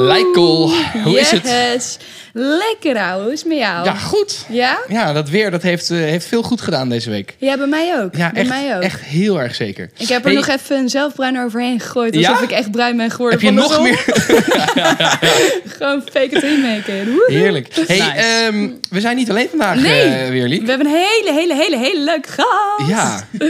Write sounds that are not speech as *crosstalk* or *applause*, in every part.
Lijkel, hoe is het? Lekker ouwe, is met jou? Ja, goed. Ja? Ja, dat weer dat heeft, eh, heeft veel goed gedaan deze week. Ja, bij mij ook. Ja, bij echt, mij ook. echt heel erg zeker. Ik heb er Hey, nog even een zelfbruin overheen gegooid. Ja? Alsof ik echt bruin ben geworden Heb je nog meer? *laughs* Gewoon fake it in maken. Woehoe. Heerlijk. Hey, Nice. ehm, we zijn niet alleen vandaag Nee. eh, weer, Liek. We hebben een hele, hele, hele, hele leuke gast. Ja, *laughs*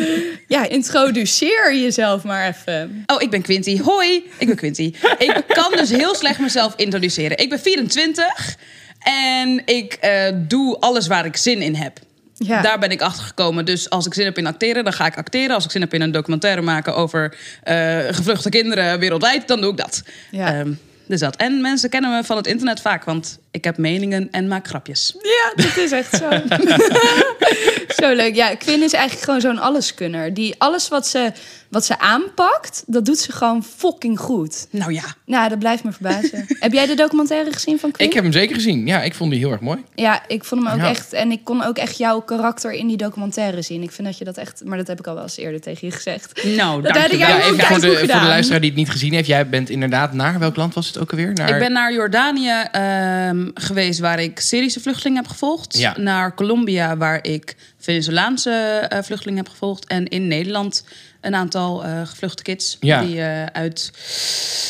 Ja, introduceer jezelf maar even. Oh, ik ben Quinty. Hoi, ik ben Quinty. Ik kan dus heel slecht mezelf introduceren. Ik ben 24 en ik eh, doe alles waar ik zin in heb. Ja. Daar ben ik achter gekomen. Dus als ik zin heb in acteren, dan ga ik acteren. Als ik zin heb in een documentaire maken over eh, gevluchte kinderen wereldwijd, dan doe ik dat. Ja. Ehm, dus dat. En mensen kennen me van het internet vaak, want ik heb meningen en maak grapjes. Ja, dat is echt zo. *laughs* *laughs* zo leuk. Ja, Quinn is eigenlijk gewoon zo'n alleskunner. Die alles wat ze, wat ze aanpakt, dat doet ze gewoon fucking goed. Nou ja. Nou, dat blijft me verbazen. *laughs* Heb jij de documentaire gezien van Quinn? ik heb hem zeker gezien. Ja, ik vond die heel erg mooi. Ja, ik vond hem ook Ja. echt... En ik kon ook echt jouw karakter in die documentaire zien. Ik vind dat je dat echt... Maar dat heb ik al wel eens eerder tegen je gezegd. Nou, Dat dank je wel. Ja, ook even voor de, voor de luisteraar die het niet gezien heeft. Jij bent inderdaad naar welk land was het ook alweer? Naar... Ik ben naar Jordanië ehm, geweest, waar ik Syrische vluchtelingen heb gevolgd. Ja. Naar Colombia, waar ik Venezolaanse eh, vluchtelingen heb gevolgd. En in Nederland een aantal eh, gevluchte kids. Ja. Die eh, uit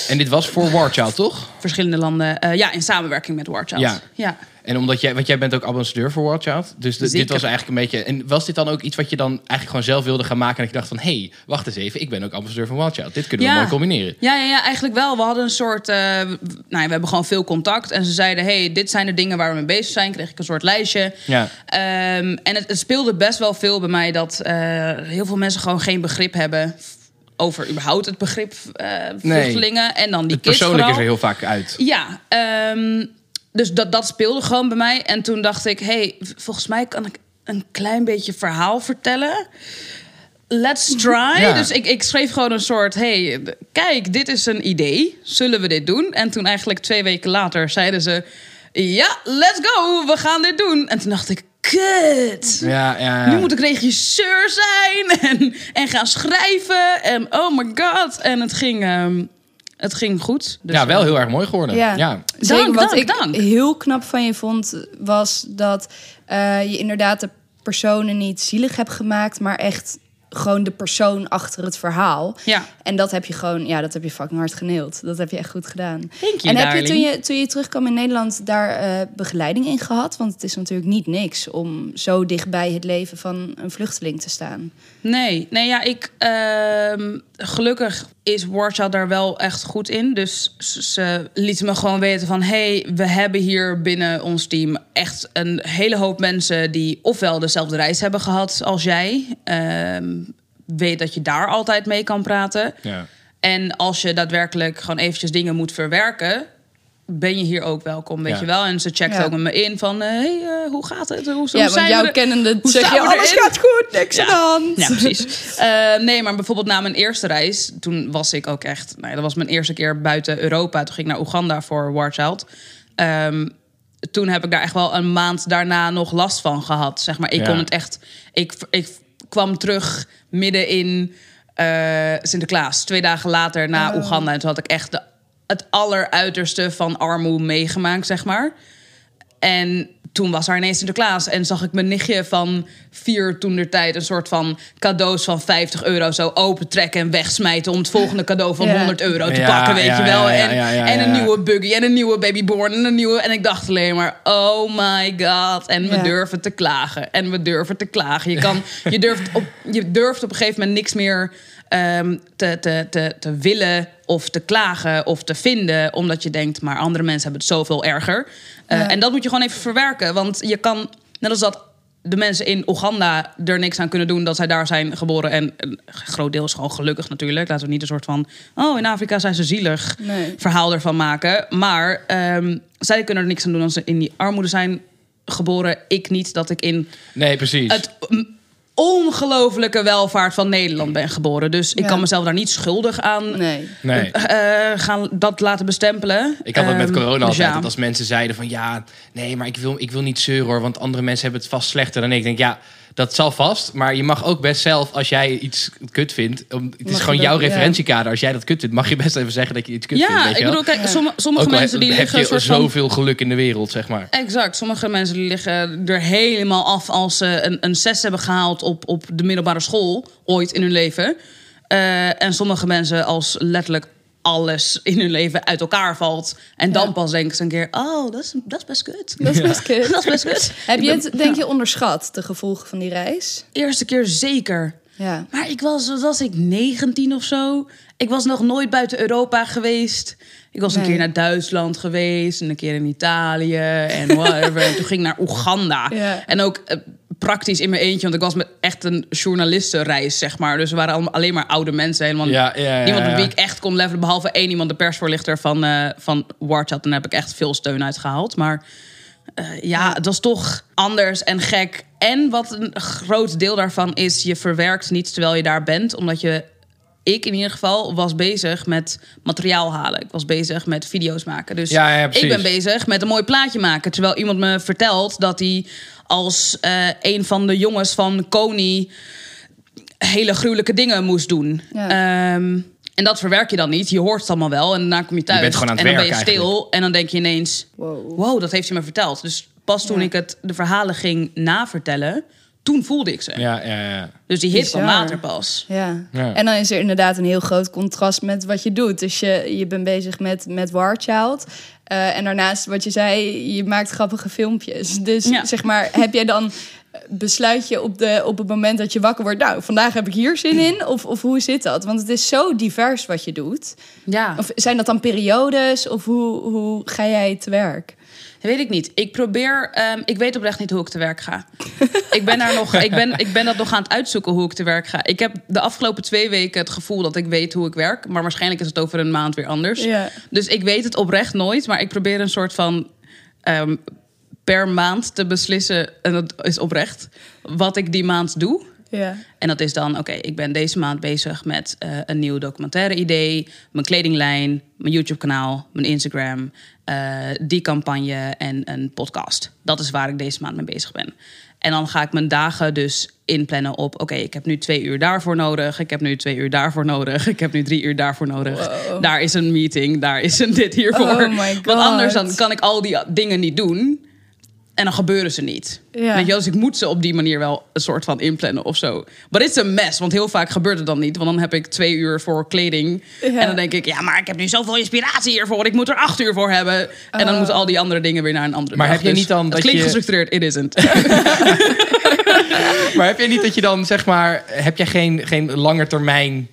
En dit was voor War Child, toch? verschillende landen... ja, in samenwerking met War Child. Ja. ja. En omdat jij, want jij bent ook ambassadeur voor War Child. Dus de- dit was eigenlijk een beetje... En was dit dan ook iets wat je dan eigenlijk gewoon zelf wilde gaan maken? En dat je dacht van, hé, hey, wacht eens even. Ik ben ook ambassadeur van War Child. Dit kunnen we mooi combineren. Ja, ja, ja, eigenlijk wel. We hadden een soort. eh, nou, we hebben gewoon veel contact. En ze zeiden: hey, dit zijn de dingen waar we mee bezig zijn. Kreeg ik een soort lijstje. Ja. Ehm, en het, het speelde best wel veel bij mij dat eh, heel veel mensen gewoon geen begrip hebben over überhaupt het begrip eh vluchtelingen. En dan die Het kids persoonlijk is er heel vaak uit. Ja, ehm, dus dat, dat speelde gewoon bij mij. En toen dacht ik, hey, volgens mij kan ik een klein beetje verhaal vertellen. Let's try. Ja. Dus ik, ik schreef gewoon een soort, hey, kijk, dit is een idee. Zullen we dit doen? En toen eigenlijk twee weken later zeiden ze, ja, let's go, we gaan dit doen. En toen dacht ik, kut. Ja, ja, ja. Nu moet ik regisseur zijn en, en gaan schrijven. En oh my god. En het ging, ehm, het ging goed. Dus, ja, wel eh, heel erg mooi geworden. Ja. ja. Zeker, Dank, wat dank, ik dank. heel knap van je vond, was dat eh, je inderdaad de personen niet zielig hebt gemaakt, maar echt gewoon de persoon achter het verhaal. Ja. En dat heb je gewoon, ja, dat heb je fucking hard geneeld. Dat heb je echt goed gedaan. You, en heb je toen, je toen je terugkwam in Nederland daar eh, begeleiding in gehad? Want het is natuurlijk niet niks om zo dichtbij het leven van een vluchteling te staan. Nee, nee ja, ik. ehm, gelukkig is Warchild daar wel echt goed in. Dus ze- ze lieten me gewoon weten van... hey, we hebben hier binnen ons team echt een hele hoop mensen... die ofwel dezelfde reis hebben gehad als jij. ehm, weet dat je daar altijd mee kan praten. Ja. En als je daadwerkelijk gewoon eventjes dingen moet verwerken... ben je hier ook welkom, weet Ja. je wel. En ze checkt Ja. ook met me in van... eh, hey, eh, hoe gaat het? Hoe, ja, want jouw kennende hoe zeg je, alles erin?" gaat goed, niks aan de Ja. hand. Ja, precies. *laughs* Eh, nee, maar bijvoorbeeld na mijn eerste reis, toen was ik ook echt, nou, ja, dat was mijn eerste keer buiten Europa. Toen ging ik naar Oeganda voor War Child. Ehm, toen heb ik daar echt wel een maand daarna nog last van gehad. Zeg maar, ik Ja. kon het echt. Ik, ik kwam terug midden in eh, Sinterklaas, twee dagen later na Oeganda. En toen had ik echt de, het alleruiterste van armoede meegemaakt, zeg maar. En toen was er ineens Sinterklaas en zag ik mijn nichtje van vier toen der tijd een soort van cadeaus van 50 euro zo opentrekken en wegsmijten om het volgende cadeau van Ja. 100 euro te Ja, pakken, weet ja, je wel. ja, ja, en ja, ja, en een nieuwe buggy en een nieuwe babyborn en een nieuwe. En ik dacht alleen maar, oh my god. En we Ja. durven te klagen. En we durven te klagen. Je, kan, je, durft, op, je durft op een gegeven moment niks meer ehm, te, te, te, te willen of te klagen of te vinden. Omdat je denkt, maar andere mensen hebben het zoveel erger. Eh, Ja. En dat moet je gewoon even verwerken. Want je kan, net als dat de mensen in Oeganda er niks aan kunnen doen dat zij daar zijn geboren. En een groot deel is gewoon gelukkig natuurlijk. Laten we niet een soort van, oh in Afrika zijn ze zielig Nee. verhaal ervan maken. Maar ehm, zij kunnen er niks aan doen als ze in die armoede zijn geboren. Ik niet dat ik in Nee, precies. het ongelofelijke welvaart van Nederland ben geboren. Dus ik Ja. kan mezelf daar niet schuldig aan Nee. nee. eh, gaan dat laten bestempelen. Ik had het met Ehm, corona dus altijd. ja. Dat als mensen zeiden van ja, nee, maar ik wil, ik wil niet zeuren hoor. Want andere mensen hebben het vast slechter dan ik. Ik denk ja, dat zal vast. Maar je mag ook best zelf, als jij iets kut vindt. Om, het is gewoon jouw ja. referentiekader. Als jij dat kut vindt, mag je best even zeggen dat je iets kut vindt. Ja, weet je ik bedoel, kijk, sommige, Ook mensen die heb liggen een je van... zoveel geluk in de wereld, zeg maar. Exact. Sommige mensen die liggen er helemaal af als ze een, een 6 hebben gehaald op, op de middelbare school ooit in hun leven. Eh, en sommige mensen als letterlijk alles in hun leven uit elkaar valt. En dan Ja. pas denken ze een keer: oh, dat is, dat is best kut. Dat is best kut. *laughs* dat is best kut. Heb je het, denk je, onderschat, de gevolgen van die reis? Eerste keer zeker. Ja. Maar ik was, was ik, 19 of zo. Ik was nog nooit buiten Europa geweest. Ik was een keer naar Duitsland geweest en een keer in Italië en whatever. *laughs* en toen ging ik naar Oeganda. Ja. En ook eh, praktisch in mijn eentje, want ik was met echt een journalistenreis, zeg maar. Dus we waren alleen maar oude mensen. Helemaal Ja, ja, ja, niemand wie ik echt kon levelen, behalve één iemand, de persvoorlichter van, eh van Warchat. En daar heb ik echt veel steun uit gehaald. Maar eh, ja, het was toch anders en gek. En wat een groot deel daarvan is, je verwerkt niet terwijl je daar bent, omdat je. Ik in ieder geval was bezig met materiaal halen. Ik was bezig met video's maken. Dus Ja, ja, precies. ik ben bezig met een mooi plaatje maken. Terwijl iemand me vertelt dat hij als eh, een van de jongens van Kony hele gruwelijke dingen moest doen. Ja. Ehm, en dat verwerk je dan niet. Je hoort het allemaal wel. En daarna kom je thuis. bent gewoon aan het en dan ben je stil. En dan denk je ineens... Wow. Wow, dat heeft hij me verteld. Dus pas toen Ja. ik het, de verhalen ging navertellen... toen voelde ik ze. Ja, ja, ja. Dus die hit kwam Bizar. later pas. Ja. Ja. en dan is er inderdaad een heel groot contrast met wat je doet. Dus je, je bent bezig met, met Warchild. Eh, en daarnaast, wat je zei, je maakt grappige filmpjes. Dus Ja. zeg maar, heb jij dan besluit je op, de, op het moment dat je wakker wordt... nou, vandaag heb ik hier zin in? Of, of hoe zit dat? Want het is zo divers wat je doet. Ja. Of zijn dat dan periodes? Of hoe, hoe ga jij te werk? Dat weet ik niet. Ik probeer. ehm, ik weet oprecht niet hoe ik te werk ga. *laughs* ik, ben daar nog, ik, ben, ik ben dat nog aan het uitzoeken hoe ik te werk ga. Ik heb de afgelopen twee weken het gevoel dat ik weet hoe ik werk. Maar waarschijnlijk is het over een maand weer anders. Ja. Dus ik weet het oprecht nooit. Maar ik probeer een soort van. ehm, per maand te beslissen. En dat is oprecht. Wat ik die maand doe. Ja. En dat is dan, oké, ik ben deze maand bezig met eh, een nieuw documentaire idee, mijn kledinglijn, mijn YouTube-kanaal, mijn Instagram, eh, die campagne en een podcast. Dat is waar ik deze maand mee bezig ben. En dan ga ik mijn dagen dus inplannen op, oké, ik heb nu twee uur daarvoor nodig, ik heb nu twee uur daarvoor nodig, ik heb nu drie uur daarvoor nodig. Wow. Daar is een meeting, daar is een dit hiervoor. Oh my God. Want anders dan kan ik al die dingen niet doen. En dan gebeuren ze niet. Ja. Weet je, dus ik moet ze op die manier wel een soort van inplannen of zo. Maar dit is een mes, want heel vaak gebeurt het dan niet. Want dan heb ik twee uur voor kleding. Ja. En dan denk ik, ja, maar ik heb nu zoveel inspiratie hiervoor. Ik moet er acht uur voor hebben. En dan Oh. moeten al die andere dingen weer naar een andere Maar dag. heb je Dus niet dan het dat klinkt je- gestructureerd, it isn't. *laughs* Maar heb je niet dat je dan, zeg maar, heb je geen, geen langetermijn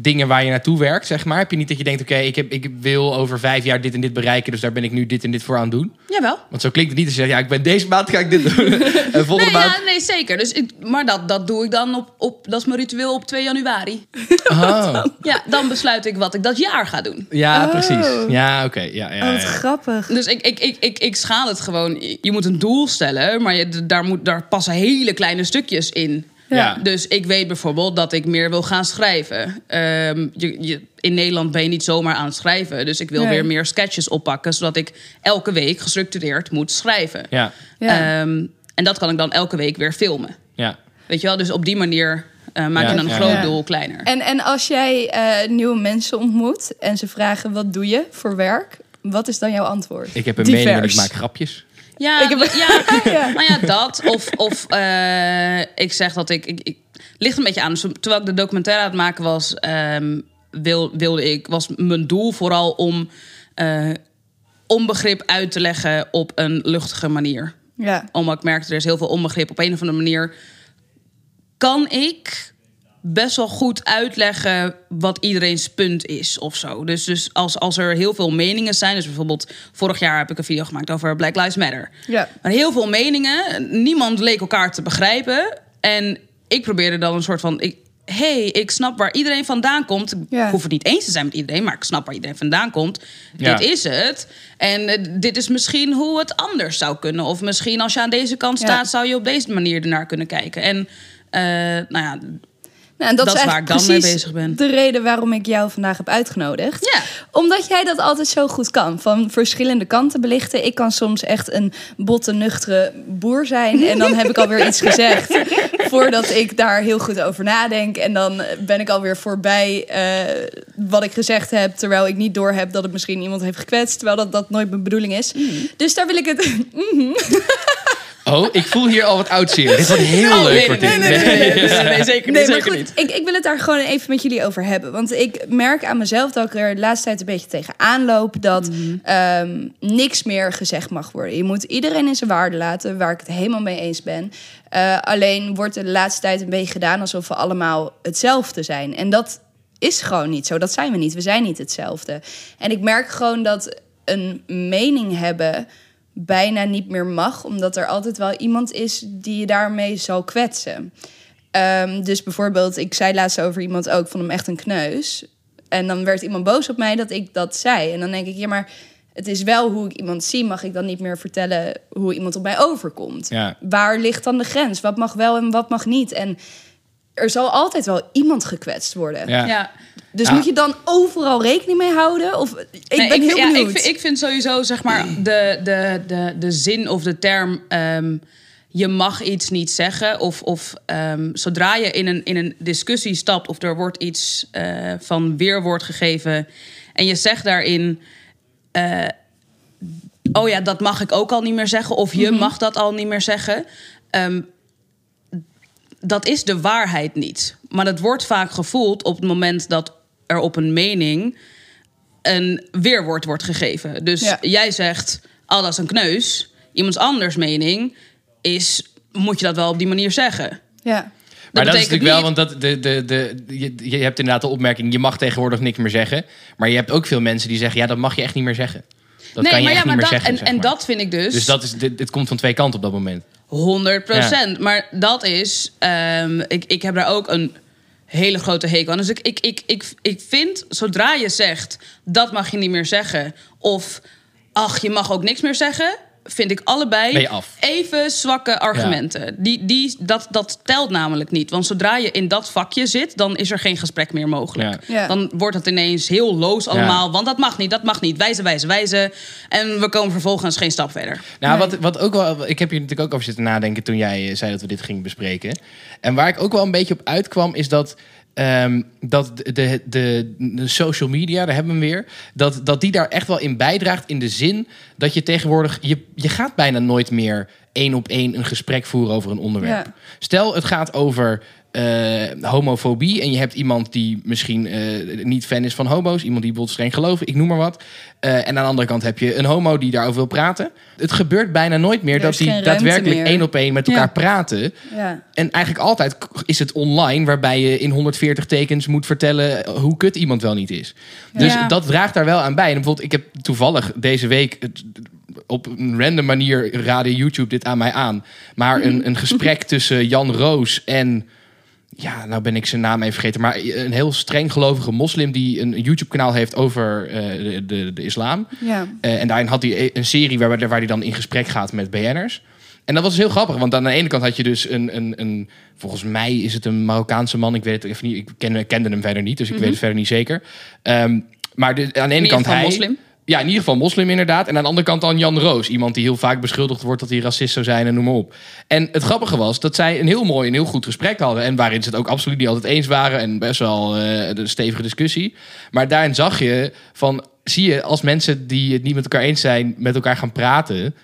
dingen waar je naartoe werkt, zeg maar? Heb je niet dat je denkt, oké, ik ik, ik wil over vijf jaar dit en dit bereiken, dus daar ben ik nu dit en dit voor aan het doen? Jawel. Want zo klinkt het niet als je zegt, ja, ik ben deze maand ga ik dit doen. *laughs* en volgende Nee, maand... ja, nee, zeker. Dus ik, maar dat, dat doe ik dan op, op... Dat is mijn ritueel op 2 januari. Oh. *laughs* Ja, dan besluit ik wat ik dat jaar ga doen. Ja, Oh. precies. Ja, oké. Ja, ja, Oh, wat ja. grappig. Dus ik, ik, ik, ik, ik schaal het gewoon. Je moet een doel stellen, maar je, daar, moet, daar passen hele kleine stukjes in. Ja. Dus ik weet bijvoorbeeld dat ik meer wil gaan schrijven. Ehm, je, je, in Nederland ben je niet zomaar aan het schrijven. Dus ik wil Nee. weer meer sketches oppakken, zodat ik elke week gestructureerd moet schrijven. Ja, Ja. Ehm, en dat kan ik dan elke week weer filmen. ja. Weet je wel? Dus op die manier eh, maak Ja, je een ja, groot ja. doel kleiner. En, en als jij eh, nieuwe mensen ontmoet en ze vragen wat doe je voor werk, wat is dan jouw antwoord? Ik heb een Divers. mening en ik maak grapjes. Ja, Ik heb- *laughs* ja, Ja. nou ja, dat. Of, of eh, ik zeg dat ik, ik, ik... Ligt een beetje aan. Dus terwijl ik de documentaire aan het maken was... ehm, wil, wilde ik... Was mijn doel vooral om... eh, onbegrip uit te leggen op een luchtige manier. Ja. Omdat ik merkte, er is heel veel onbegrip. Op een of andere manier kan ik best wel goed uitleggen wat iedereen's punt is of zo. Dus, dus als, als er heel veel meningen zijn, dus bijvoorbeeld vorig jaar heb ik een video gemaakt over Black Lives Matter. Ja. Maar heel veel meningen, niemand leek elkaar te begrijpen. En ik probeerde dan een soort van. Ik, hey, ik snap waar iedereen vandaan komt. Ja. Ik hoef het niet eens te zijn met iedereen, maar ik snap waar iedereen vandaan komt. Ja. Dit is het. En eh, dit is misschien hoe het anders zou kunnen. Of misschien als je aan deze kant Ja. staat, zou je op deze manier ernaar kunnen kijken. En eh, nou ja, Nou, en dat, Dat is is waar ik dan mee bezig ben. de reden waarom ik jou vandaag heb uitgenodigd. Ja. Omdat jij dat altijd zo goed kan. Van verschillende kanten belichten. Ik kan soms echt een botte, nuchtere boer zijn. En dan heb ik alweer iets gezegd. *laughs* Voordat ik daar heel goed over nadenk. En dan ben ik alweer voorbij eh, wat ik gezegd heb. Terwijl ik niet doorheb dat het misschien iemand heeft gekwetst. Terwijl dat, dat nooit mijn bedoeling is. Dus daar wil ik het... *laughs* Oh, ik voel hier al wat oud zeer. Dit wordt heel Oh, leuk. nee, nee, dit. nee, nee, nee, nee, nee, nee, zeker, Nee, goed, niet. ik, ik wil het daar gewoon even met jullie over hebben. Want ik merk aan mezelf dat ik er de laatste tijd een beetje tegenaan loop... dat ehm, niks meer gezegd mag worden. Je moet iedereen in zijn waarde laten, waar ik het helemaal mee eens ben. Eh, alleen wordt er de laatste tijd een beetje gedaan... alsof we allemaal hetzelfde zijn. En dat is gewoon niet zo. Dat zijn we niet. We zijn niet hetzelfde. En ik merk gewoon dat een mening hebben bijna niet meer mag, omdat er altijd wel iemand is die je daarmee zal kwetsen. Ehm, dus bijvoorbeeld, ik zei laatst over iemand ook, vond hem echt een kneus. En dan werd iemand boos op mij dat ik dat zei. En dan denk ik, ja, maar het is wel hoe ik iemand zie. Mag ik dan niet meer vertellen hoe iemand op mij overkomt? Ja. Waar ligt dan de grens? Wat mag wel en wat mag niet? En er zal altijd wel iemand gekwetst worden. Ja. Ja. Dus Ja. moet je dan overal rekening mee houden? Of, ik Nee, ben heel ja, benieuwd. ik, vind- ik vind sowieso, zeg maar, de, de, de, de zin of de term... ehm, je mag iets niet zeggen. Of, of ehm, zodra je in een, in een discussie stapt... of er wordt iets eh, van weerwoord gegeven... en je zegt daarin... eh, oh ja, dat mag ik ook al niet meer zeggen. Of je mag dat al niet meer zeggen. Ehm, dat is de waarheid niet. Maar dat wordt vaak gevoeld op het moment dat er op een mening een weerwoord wordt gegeven. Dus Ja. jij zegt, oh, dat is een kneus. Iemands anders mening is, moet je dat wel op die manier zeggen? ja. Maar dat is betekent natuurlijk wel, want dat, de, de, de, je, je hebt inderdaad de opmerking... je mag tegenwoordig niks meer zeggen. Maar je hebt ook veel mensen die zeggen... ja, dat mag je echt niet meer zeggen. Dat kan je maar ja, maar dat, zeggen. en, zeg en maar. dat vind ik dus... Dus dat is, dit, dit komt van twee kanten op dat moment. 100 procent. Maar dat is. ehm, ik, ik heb daar ook een hele grote hekel aan. Dus ik, ik, ik, ik, ik vind, zodra je zegt dat mag je niet meer zeggen. Of ach, je mag ook niks meer zeggen. Vind ik allebei even zwakke argumenten. Die, die, dat, dat telt namelijk niet. Want zodra je in dat vakje zit, dan is er geen gesprek meer mogelijk. Ja. Ja. Dan wordt het ineens heel loos allemaal. Want dat mag niet, dat mag niet. Wijzen, wijzen, wijzen. En we komen vervolgens geen stap verder. Nou, Nee. wat, wat ook wel, ik heb hier natuurlijk ook over zitten nadenken toen jij eh, zei dat we dit gingen bespreken. En waar ik ook wel een beetje op uitkwam, is dat, ehm, dat de, de, de, de social media, daar hebben we hem weer, dat, dat die daar echt wel in bijdraagt in de zin dat je tegenwoordig, je, je gaat bijna nooit meer één op één een gesprek voeren over een onderwerp. Ja. Stel, het gaat over eh, homofobie en je hebt iemand die misschien eh, niet fan is van homo's, iemand die bijvoorbeeld streng gelooft, ik noem maar wat. Eh, en aan de andere kant heb je een homo die daarover wil praten. Het gebeurt bijna nooit meer Er dat die daadwerkelijk één op één met elkaar Ja. praten. Ja. En eigenlijk altijd is het online, waarbij je in 140 tekens moet vertellen hoe kut iemand wel niet is. Dus Ja. dat draagt daar wel aan bij. En bijvoorbeeld, ik heb toevallig deze week het- op een random manier raadde YouTube dit aan mij aan. Maar *laughs* een, een gesprek tussen Jan Roos en. Ja, nou ben ik zijn naam even vergeten. Maar een heel streng gelovige moslim die een YouTube-kanaal heeft over eh, de, de, de islam. Ja. Eh, en daarin had hij een serie waar, waar hij dan in gesprek gaat met BN'ers. En dat was heel grappig, want aan de ene kant had je dus een, een, een volgens mij is het een Marokkaanse man, ik weet het even niet, ik ken, kende hem verder niet, dus ik weet het verder niet zeker. Ehm, maar de, aan de ene kant hij, moslim. Ja, in ieder geval moslim inderdaad. En aan de andere kant dan Jan Roos. Iemand die heel vaak beschuldigd wordt dat hij racist zou zijn en noem maar op. En het grappige was dat zij een heel mooi en heel goed gesprek hadden. En waarin ze het ook absoluut niet altijd eens waren. En best wel eh, een stevige discussie. Maar daarin zag je van, zie je, als mensen die het niet met elkaar eens zijn, met elkaar gaan praten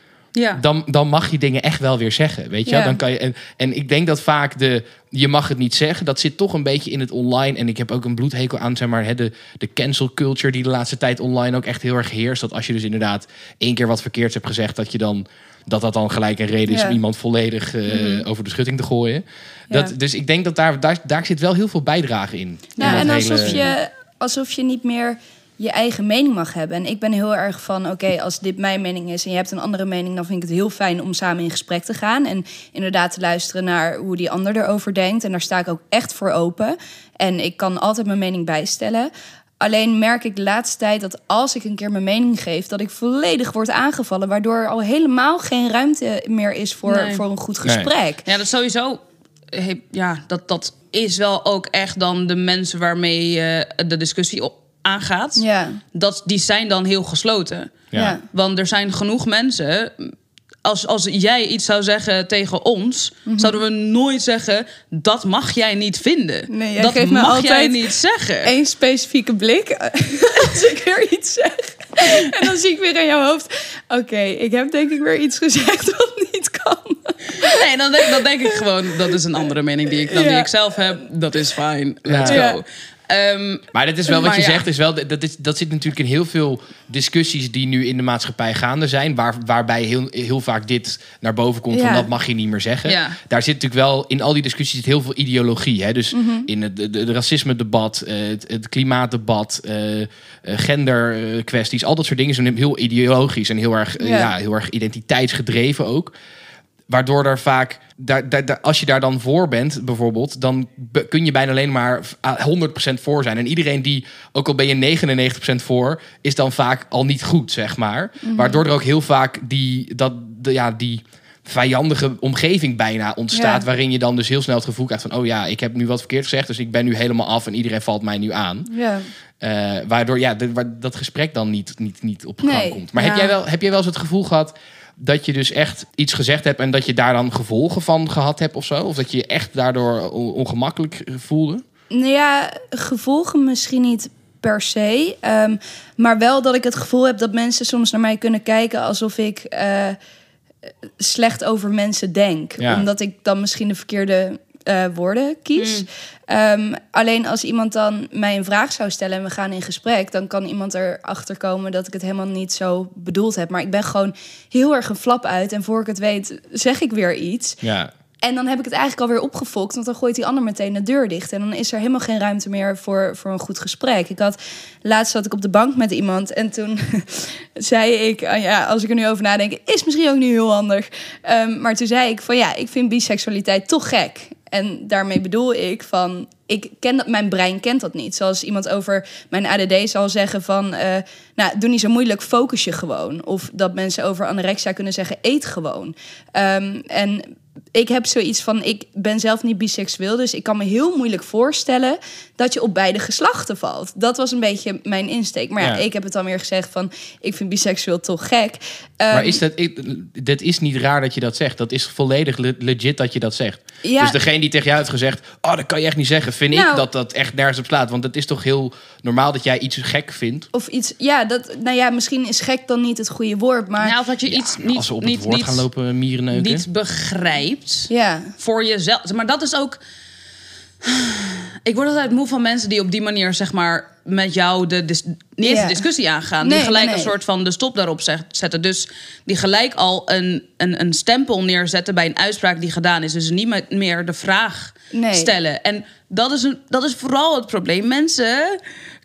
Ja. dan, dan mag je dingen echt wel weer zeggen. Weet je? Ja. Dan kan je, en, en ik denk dat vaak de je mag het niet zeggen, dat zit toch een beetje in het online. En ik heb ook een bloedhekel aan zeg maar, hè, de, de cancel culture die de laatste tijd online ook echt heel erg heerst. Dat als je dus inderdaad één keer wat verkeerds hebt gezegd, dat je dan dat dat dan gelijk een reden is Ja. om iemand volledig eh, over de schutting te gooien. Dat, Ja. Dus ik denk dat daar, daar, daar zit wel heel veel bijdrage in. Ja, In en alsof, je, alsof je niet meer je eigen mening mag hebben. En ik ben heel erg van, oké, als dit mijn mening is en je hebt een andere mening, dan vind ik het heel fijn om samen in gesprek te gaan. En inderdaad te luisteren naar hoe die ander erover denkt. En daar sta ik ook echt voor open. En ik kan altijd mijn mening bijstellen. Alleen merk ik de laatste tijd dat als ik een keer mijn mening geef, dat ik volledig word aangevallen. Waardoor er al helemaal geen ruimte meer is voor, Nee. voor een goed Nee. gesprek. Ja, dat sowieso. Ja, dat, dat is wel ook echt dan de mensen waarmee je de discussie op aangaat. Ja, Dat, die zijn dan heel gesloten. Ja. ja. Want er zijn genoeg mensen. Als, als jij iets zou zeggen tegen ons, Mhm. zouden we nooit zeggen: dat mag jij niet vinden. Nee, jij dat geeft me mag jij niet zeggen. één specifieke blik *laughs* als ik weer iets zeg. En dan zie ik weer in jouw hoofd... Oké, ik heb denk ik weer iets gezegd wat niet kan. Nee, dan denk, dan denk ik gewoon: dat is een andere mening die ik, dan die ik zelf heb. Dat is fijn. Let's Ja. go. Ehm, Maar dat is wel wat je ja. zegt, is wel, dat, is, dat zit natuurlijk in heel veel discussies die nu in de maatschappij gaande zijn. Waar, waarbij heel, heel vaak dit naar boven komt van dat mag je niet meer zeggen. Ja. Daar zit natuurlijk wel, in al die discussies zit heel veel ideologie. Hè? Dus Mhm. in het de racisme-debat, eh, het, het klimaatdebat, eh, eh, genderkwesties, al dat soort dingen zijn heel ideologisch en heel erg, ja, heel erg identiteitsgedreven ook. Waardoor er vaak, daar, daar, daar- als je daar dan voor bent, bijvoorbeeld, dan be- kun je bijna alleen maar ah, 100% voor zijn. En iedereen die, ook al ben je 99% voor, is dan vaak al niet goed, zeg maar. Waardoor er ook heel vaak die, dat, de, ja, die vijandige omgeving bijna ontstaat. Ja. Waarin je dan dus heel snel het gevoel krijgt van, oh ja, ik heb nu wat verkeerd gezegd, dus ik ben nu helemaal af en iedereen valt mij nu aan. Ja. Eh, waardoor ja, de- waar dat gesprek dan niet, niet, niet op gang Nee, komt. Maar heb, jij wel, heb jij wel eens het gevoel gehad dat je dus echt iets gezegd hebt en dat je daar dan gevolgen van gehad hebt of zo? Of dat je je echt daardoor on- ongemakkelijk voelde? Nou ja, gevolgen misschien niet per se. ehm, maar wel dat ik het gevoel heb dat mensen soms naar mij kunnen kijken alsof ik eh, slecht over mensen denk. Ja. Omdat ik dan misschien de verkeerde eh, woorden kies. Ehm, alleen als iemand dan mij een vraag zou stellen en we gaan in gesprek, dan kan iemand erachter komen dat ik het helemaal niet zo bedoeld heb. Maar ik ben gewoon heel erg een flap uit. En voor ik het weet, zeg ik weer iets. Ja. En dan heb ik het eigenlijk alweer opgefokt, want dan gooit die ander meteen de deur dicht. En dan is er helemaal geen ruimte meer voor, voor een goed gesprek. Ik had laatst zat ik op de bank met iemand en toen *laughs* zei ik, ah ja, als ik er nu over nadenk, is misschien ook niet heel handig. Ehm, maar toen zei ik van ja, ik vind biseksualiteit toch gek. En daarmee bedoel ik van, ik ken dat, mijn brein kent dat niet. Zoals iemand over mijn ADD zal zeggen van, eh, nou, doe niet zo moeilijk, focus je gewoon. Of dat mensen over anorexia kunnen zeggen, eet gewoon. Ehm, en ik heb zoiets van, ik ben zelf niet biseksueel, dus ik kan me heel moeilijk voorstellen dat je op beide geslachten valt. Dat was een beetje mijn insteek. Maar ja, Ja. ik heb het dan weer gezegd van, ik vind biseksueel toch gek. Ehm, Maar is dat, ik, dat is niet raar dat je dat zegt. Dat is volledig le- legit dat je dat zegt. Ja. Dus degene die tegen jou heeft gezegd... oh, dat kan je echt niet zeggen, vind ik Nou. dat dat echt nergens op slaat. Want het is toch heel normaal dat jij iets gek vindt. Of iets, ja, dat, nou ja, misschien is gek dan niet het goede woord, maar nou, of dat je iets niet, Als ze op niet, het woord niet, gaan lopen mierenneuken. niet begrijpt. ja. voor jezelf. Maar dat is ook. Ik word altijd moe van mensen die op die manier, zeg maar, met jou de dis- niet eens Ja. de discussie aangaan. Nee, die gelijk nee, een soort van de stop daarop zet- zetten. Dus die gelijk al een, een, een stempel neerzetten bij een uitspraak die gedaan is. Dus niet meer de vraag Nee. stellen. En dat is, een, dat is vooral het probleem. Mensen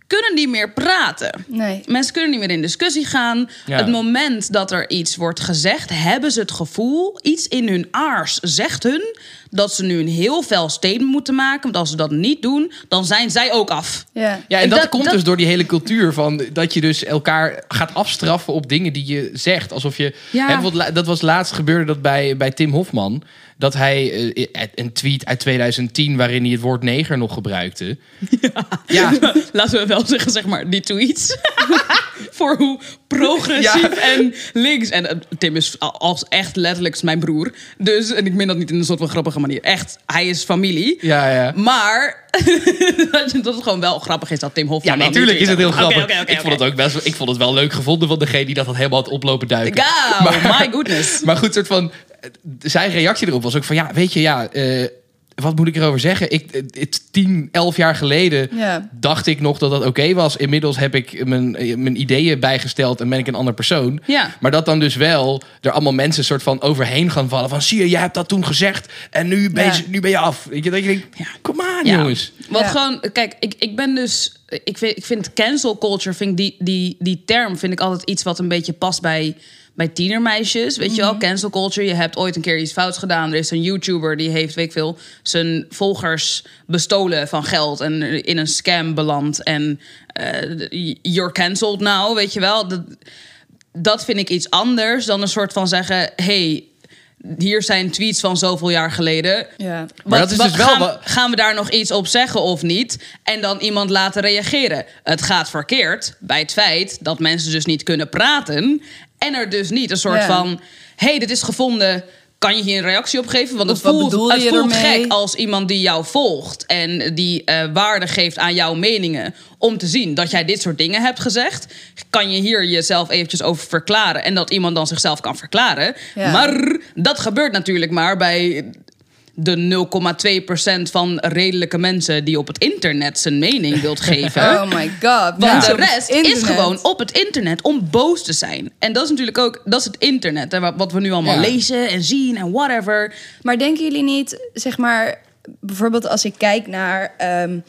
kunnen niet meer praten. Nee. Mensen kunnen niet meer in discussie gaan. Ja. Het moment dat er iets wordt gezegd, hebben ze het gevoel, iets in hun aars zegt hun dat ze nu een heel fel statement moeten maken. Want als ze dat niet doen, dan zijn zij ook af. Ja. Ja, en dat, dat- komt dat- dus door die hele cultuur van dat je dus elkaar gaat afstraffen op dingen die je zegt. Alsof je. Ja. Hè, dat was laatst gebeurde dat bij, bij Tim Hofman. Dat hij eh, een tweet uit 2010 waarin hij het woord neger nog gebruikte. *laughs* Ja, Laten we wel zeggen, zeg maar, die tweets. *laughs* Voor hoe progressief Ja. en links. En eh, Tim is al- als echt letterlijk mijn broer. Dus, en ik meen dat niet in een soort van grappige manier. Echt, hij is familie. ja, ja. Maar *laughs* dat het gewoon wel grappig is dat Tim Hofman... Ja, natuurlijk is het heel grappig. Ik vond het ook best wel, ik vond het wel leuk gevonden van degene die dat had helemaal had oplopen duiken. Go, my goodness. Maar goed, soort van. Eh, Zijn reactie erop was ook van: ja, weet je, ja. eh, wat moet ik erover zeggen? Ik, het- het, 10, 11 jaar geleden Ja. dacht ik nog dat dat oké was. Inmiddels heb ik mijn, eh, mijn ideeën bijgesteld en ben ik een ander persoon. Ja. Maar dat dan dus wel er allemaal mensen soort van overheen gaan vallen. Van zie je, jij hebt dat toen gezegd en nu ben je, Ja. nu ben je af. Weet je, dat je denkt, ja, kom aan Ja. jongens. Wat Ja. gewoon, kijk, ik, ik ben dus. Ik vind, ik vind cancel culture, vind ik die, die, die term, vind ik altijd iets wat een beetje past bij, bij tienermeisjes. Weet je wel, cancel culture. Je hebt ooit een keer iets fouts gedaan. Er is een YouTuber die heeft, weet ik veel, zijn volgers bestolen van geld en in een scam beland. En eh, you're cancelled now, weet je wel. Dat, dat vind ik iets anders dan een soort van zeggen: hey, hier zijn tweets van zoveel jaar geleden. Ja. Maar dat is dus wel gaan we daar nog iets op zeggen of niet? En dan iemand laten reageren. Het gaat verkeerd bij het feit dat mensen dus niet kunnen praten. En er dus niet een soort Ja. van... hey, dit is gevonden, kan je hier een reactie op geven? Want het wat voelt, bedoel het je voelt gek als iemand die jou volgt... en die eh, waarde geeft aan jouw meningen... om te zien dat jij dit soort dingen hebt gezegd. Kan je hier jezelf eventjes over verklaren... en dat iemand dan zichzelf kan verklaren. Ja. Maar dat gebeurt natuurlijk maar bij de 0,2% van redelijke mensen die op het internet zijn mening wilt geven. *laughs* Oh my god. Want de rest is gewoon op het internet om boos te zijn. En dat is natuurlijk ook, dat is het internet. Hè, wat- we nu allemaal Ja. lezen en zien en whatever. Maar denken jullie niet, zeg maar, bijvoorbeeld als ik kijk naar ehm,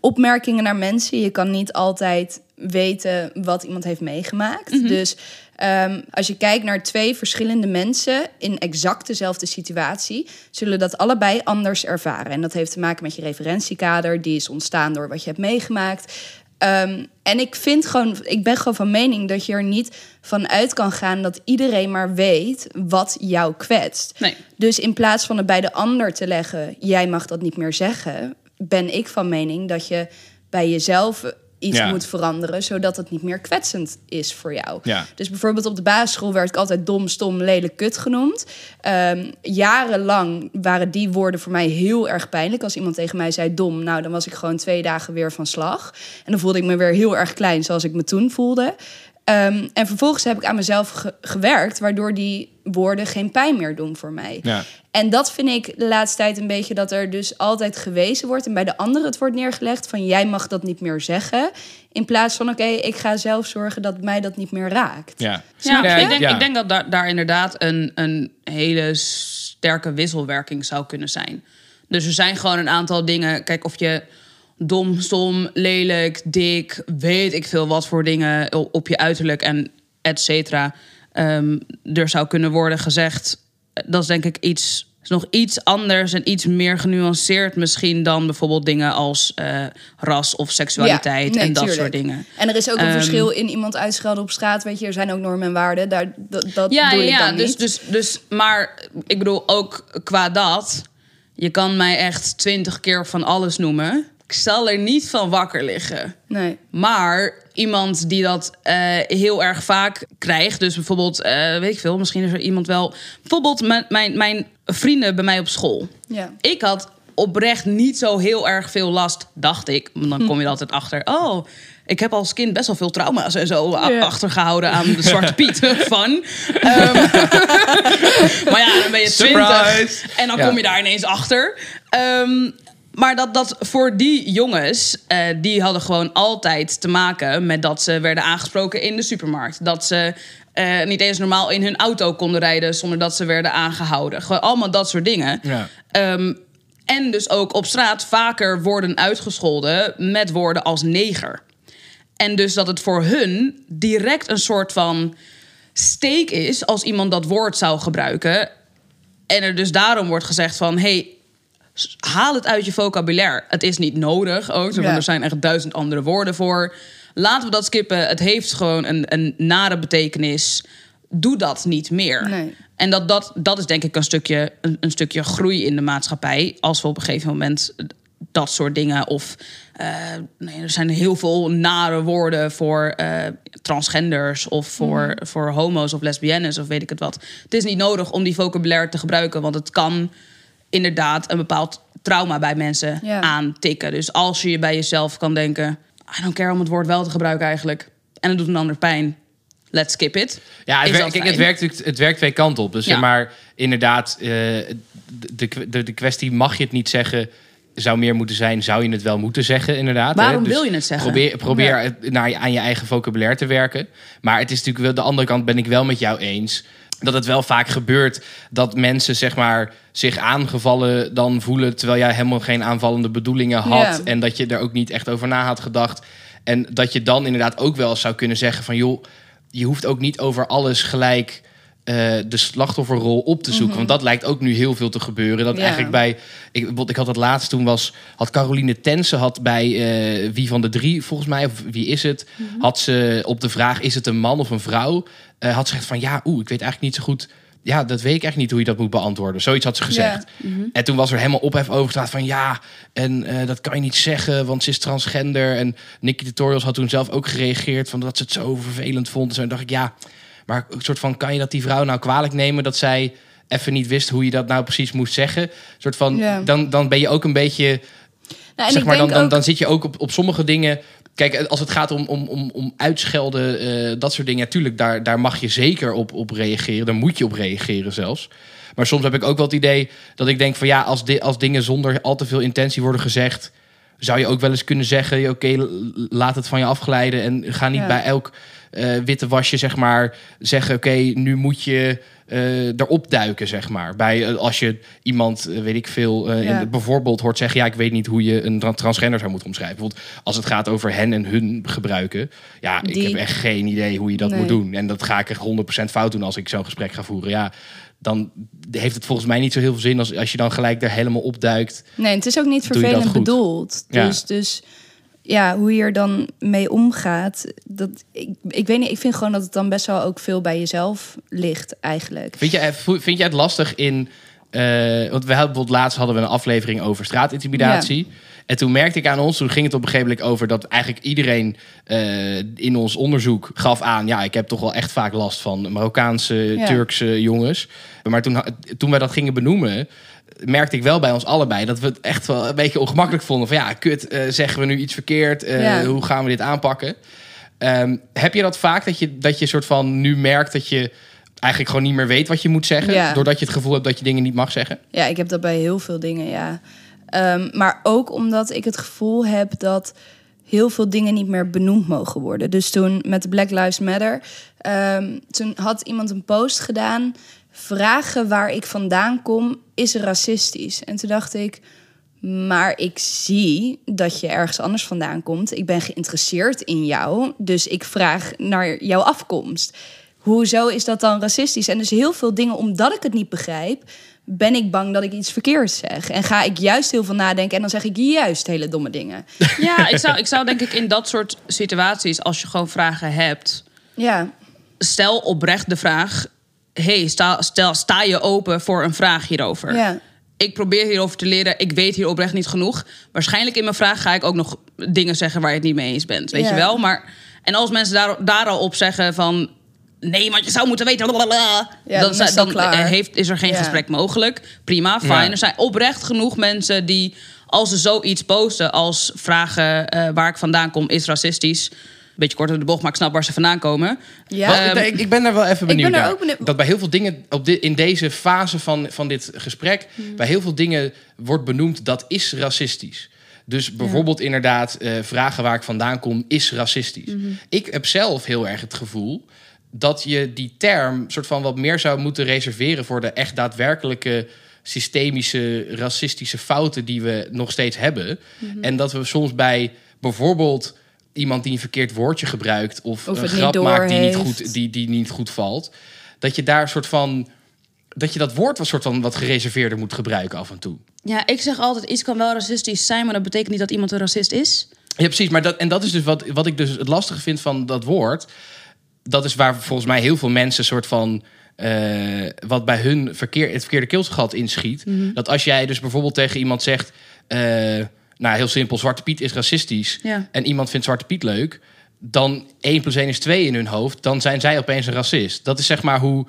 opmerkingen naar mensen, je kan niet altijd weten wat iemand heeft meegemaakt. Dus ehm, als je kijkt naar twee verschillende mensen in exact dezelfde situatie, zullen dat allebei anders ervaren. En dat heeft te maken met je referentiekader, die is ontstaan door wat je hebt meegemaakt. Ehm, en ik vind gewoon, ik ben gewoon van mening dat je er niet van uit kan gaan dat iedereen maar weet wat jou kwetst. Nee. Dus in plaats van het bij de ander te leggen, jij mag dat niet meer zeggen, ben ik van mening dat je bij jezelf iets Ja. moet veranderen, zodat het niet meer kwetsend is voor jou. Ja. Dus bijvoorbeeld op de basisschool werd ik altijd dom, stom, lelijk, kut genoemd. Ehm, jarenlang waren die woorden voor mij heel erg pijnlijk. Als iemand tegen mij zei dom, nou dan was ik gewoon twee dagen weer van slag. En dan voelde ik me weer heel erg klein, zoals ik me toen voelde. Ehm, en vervolgens heb ik aan mezelf ge- gewerkt, waardoor die woorden geen pijn meer doen voor mij. Ja. En dat vind ik de laatste tijd een beetje dat er dus altijd gewezen wordt en bij de anderen het wordt neergelegd van jij mag dat niet meer zeggen. In plaats van oké, ik ga zelf zorgen dat mij dat niet meer raakt. Ja. Ja, Ja, ik, denk, ja. ik denk dat daar, daar inderdaad een, een hele sterke wisselwerking zou kunnen zijn. Dus er zijn gewoon een aantal dingen. Kijk, of je dom, stom, lelijk, dik, weet ik veel wat voor dingen op je uiterlijk en et cetera. ehm, er zou kunnen worden gezegd. Dat is denk ik iets. Is nog iets anders en iets meer genuanceerd misschien dan bijvoorbeeld dingen als eh, ras of seksualiteit nee, en dat tuurlijk. soort dingen. En er is ook een Ehm, verschil in iemand uitschelden op straat. Weet je, er zijn ook normen en waarden. Daar, dat dat Ja, doe ja, ik ja. dan Dus, niet. dus, dus, maar ik bedoel ook qua dat. Je kan mij echt twintig keer van alles noemen. Ik zal er niet van wakker liggen. Nee. Maar iemand die dat eh, heel erg vaak krijgt, dus bijvoorbeeld, eh, weet ik veel, misschien is er iemand wel. Bijvoorbeeld mijn, mijn, mijn vrienden bij mij op school. Ja. Ik had oprecht niet zo heel erg veel last, dacht ik. Want Dan kom je er altijd achter. Oh, ik heb als kind best wel veel trauma's en zo achtergehouden aan de Zwarte Piet. *laughs* Van. Ehm, *laughs* maar ja, dan ben je Surprise. 20 en dan Ja. kom je daar ineens achter. Ehm, maar dat, dat voor die jongens, eh, die hadden gewoon altijd te maken met dat ze werden aangesproken in de supermarkt. Dat ze eh, niet eens normaal in hun auto konden rijden zonder dat ze werden aangehouden. Gewoon allemaal dat soort dingen. Ja. Ehm, en dus ook op straat vaker worden uitgescholden met woorden als neger. En dus dat het voor hun direct een soort van steek is als iemand dat woord zou gebruiken. En er dus daarom wordt gezegd van... hey, haal het uit je vocabulaire. Het is niet nodig ook. Ja. Er zijn echt duizend andere woorden voor. Laten we dat skippen. Het heeft gewoon een, een nare betekenis. doe dat niet meer. Nee. En dat, dat, dat is denk ik een stukje, een, een stukje groei in de maatschappij. Als we op een gegeven moment dat soort dingen. Of eh, nee, er zijn heel veel nare woorden voor eh, transgenders of voor, voor homo's of lesbiennes of weet ik het wat. Het is niet nodig om die vocabulaire te gebruiken, want het kan inderdaad een bepaald trauma bij mensen Ja. aantikken. Dus als je je bij jezelf kan denken, I don't care om het woord wel te gebruiken eigenlijk. En het doet een ander pijn. Let's skip it. Ja, het, werkt, kijk, het, werkt, natuurlijk- het werkt twee kanten op. Dus Ja. zeg maar inderdaad, eh, de, de, de kwestie mag je het niet zeggen, zou meer moeten zijn, zou je het wel moeten zeggen, inderdaad. Waarom hè? Dus wil je het zeggen? Probeer, probeer Ja. naar je, aan je eigen vocabulaire te werken. Maar het is natuurlijk wel, de andere kant ben ik wel met jou eens. Dat het wel vaak gebeurt dat mensen zeg maar, zich aangevallen dan voelen... terwijl jij helemaal geen aanvallende bedoelingen had. En dat je er ook niet echt over na had gedacht. En dat je dan inderdaad ook wel zou kunnen zeggen van... joh, je hoeft ook niet over alles gelijk eh, de slachtofferrol op te zoeken. Want dat lijkt ook nu heel veel te gebeuren. Dat Ja. eigenlijk bij... Ik, ik had het laatst toen was... had Caroline Tense had bij eh, Wie van de Drie, volgens mij... of Wie is het? Had ze op de vraag, is het een man of een vrouw? eh, had ze gezegd van, ja, oeh, ik weet eigenlijk niet zo goed... Ja, dat weet ik echt niet hoe je dat moet beantwoorden. Zoiets had ze gezegd. En toen was er helemaal ophef over van ja, en dat kan je niet zeggen, want ze is transgender. En Nicky Tutorials had toen zelf ook gereageerd van dat ze het zo vervelend vond. En zo dacht ik ja, maar een soort van kan je dat die vrouw nou kwalijk nemen dat zij even niet wist hoe je dat nou precies moest zeggen? Een soort van Ja. dan, dan ben je ook een beetje Nou, zeg ik maar dan, dan, dan zit je ook op, op sommige dingen. Kijk, als het gaat om, om, om, om uitschelden, eh, dat soort dingen, natuurlijk, daar, daar mag je zeker op, op reageren. Daar moet je op reageren zelfs. Maar soms heb ik ook wel het idee dat ik denk van ja, als, di als dingen zonder al te veel intentie worden gezegd, zou je ook wel eens kunnen zeggen: oké, laat het van je afglijden en ga niet Ja. bij elk eh, witte wasje, zeg maar, zeggen: oké, nu moet je eh, erop duiken, zeg maar. Bij eh, als je iemand, weet ik veel, Ja. in, bijvoorbeeld hoort zeggen: ja, ik weet niet hoe je een tra- transgender zou moeten omschrijven. Bijvoorbeeld als het gaat over hen en hun gebruiken. Ja, ik heb echt geen idee hoe je dat Nee. moet doen. En dat ga ik echt 100% fout doen als ik zo'n gesprek ga voeren. Ja, dan heeft het volgens mij niet zo heel veel zin als, als je dan gelijk er helemaal opduikt. Nee, het is ook niet vervelend bedoeld. Ja. Dus, dus ja, hoe je er dan mee omgaat, dat, ik, ik weet niet, ik vind gewoon dat het dan best wel ook veel bij jezelf ligt eigenlijk. Vind jij, vind jij het lastig in... eh, want we hadden bijvoorbeeld laatst hadden we een aflevering over straatintimidatie. En toen merkte ik aan ons, toen ging het op een gegeven moment over... dat eigenlijk iedereen eh, in ons onderzoek gaf aan... ja, ik heb toch wel echt vaak last van Marokkaanse, Ja. Turkse jongens. Maar toen, toen wij dat gingen benoemen... merkte ik wel bij ons allebei dat we het echt wel een beetje ongemakkelijk vonden. Van ja, kut, eh, zeggen we nu iets verkeerd? Eh, Ja. Hoe gaan we dit aanpakken? Ehm, heb je dat vaak, dat je, dat je soort van nu merkt dat je eigenlijk gewoon niet meer weet wat je moet zeggen? Ja. Doordat je het gevoel hebt dat je dingen niet mag zeggen? Ja, ik heb dat bij heel veel dingen, ja. Ehm, maar ook omdat ik het gevoel heb dat heel veel dingen niet meer benoemd mogen worden. Dus toen met de Black Lives Matter, ehm, toen had iemand een post gedaan. Vragen waar ik vandaan kom is racistisch. En toen dacht ik, maar ik zie dat je ergens anders vandaan komt. Ik ben geïnteresseerd in jou, dus ik vraag naar jouw afkomst. Hoezo is dat dan racistisch? En dus heel veel dingen, omdat ik het niet begrijp, ben ik bang dat ik iets verkeerds zeg. En ga ik juist heel veel nadenken en dan zeg ik juist hele domme dingen. *laughs* Ja, ik zou, ik zou denk ik in dat soort situaties, als je gewoon vragen hebt, Ja, stel oprecht de vraag: hey, sta, stel, sta je open voor een vraag hierover? ja. Ik probeer hierover te leren. Ik weet hier oprecht niet genoeg. Waarschijnlijk in mijn vraag ga ik ook nog dingen zeggen waar je het niet mee eens bent. Weet Ja. je wel? Maar, en als mensen daar, daar al op zeggen van... Nee, want je zou moeten weten... blablabla, Ja, dan, dan klaar. heeft, is er geen Ja. gesprek mogelijk. Prima, fijn. Ja. Er zijn oprecht genoeg mensen die... als ze zoiets posten als vragen eh, waar ik vandaan kom is racistisch... Beetje kort door de bocht, maar ik snap waar ze vandaan komen. Ja. Wat- Ehm, ik, ik ben daar wel even ik benieuwd ben daar naar. ook benieuwd- Dat bij heel veel dingen op dit, in deze fase van, van dit gesprek... Hmm. bij heel veel dingen wordt benoemd dat is racistisch. Dus bijvoorbeeld inderdaad eh, vragen waar ik vandaan kom is racistisch. Mhm. Ik heb zelf heel erg het gevoel dat je die term soort van wat meer zou moeten reserveren voor de echt daadwerkelijke systemische racistische fouten die we nog steeds hebben. Mhm. En dat we soms bij bijvoorbeeld iemand die een verkeerd woordje gebruikt of, Of een grap maakt die niet, goed, die, die niet goed valt, dat je daar een soort van dat je dat woord wat soort van wat gereserveerder moet gebruiken af en toe. Ja, ik zeg altijd, iets kan wel racistisch zijn... maar dat betekent niet dat iemand een racist is. Ja, precies. Maar dat, en dat is dus wat, wat ik dus het lastige vind van dat woord. dat is waar volgens mij heel veel mensen soort van. eh, wat bij hun verkeer, het verkeerde keelgat inschiet. Mhm. Dat als jij dus bijvoorbeeld tegen iemand zegt. eh, nou, heel simpel, Zwarte Piet is racistisch. Ja. En iemand vindt Zwarte Piet leuk. Dan 1 plus 1 is 2 in hun hoofd. Dan zijn zij opeens een racist. Dat is zeg maar hoe,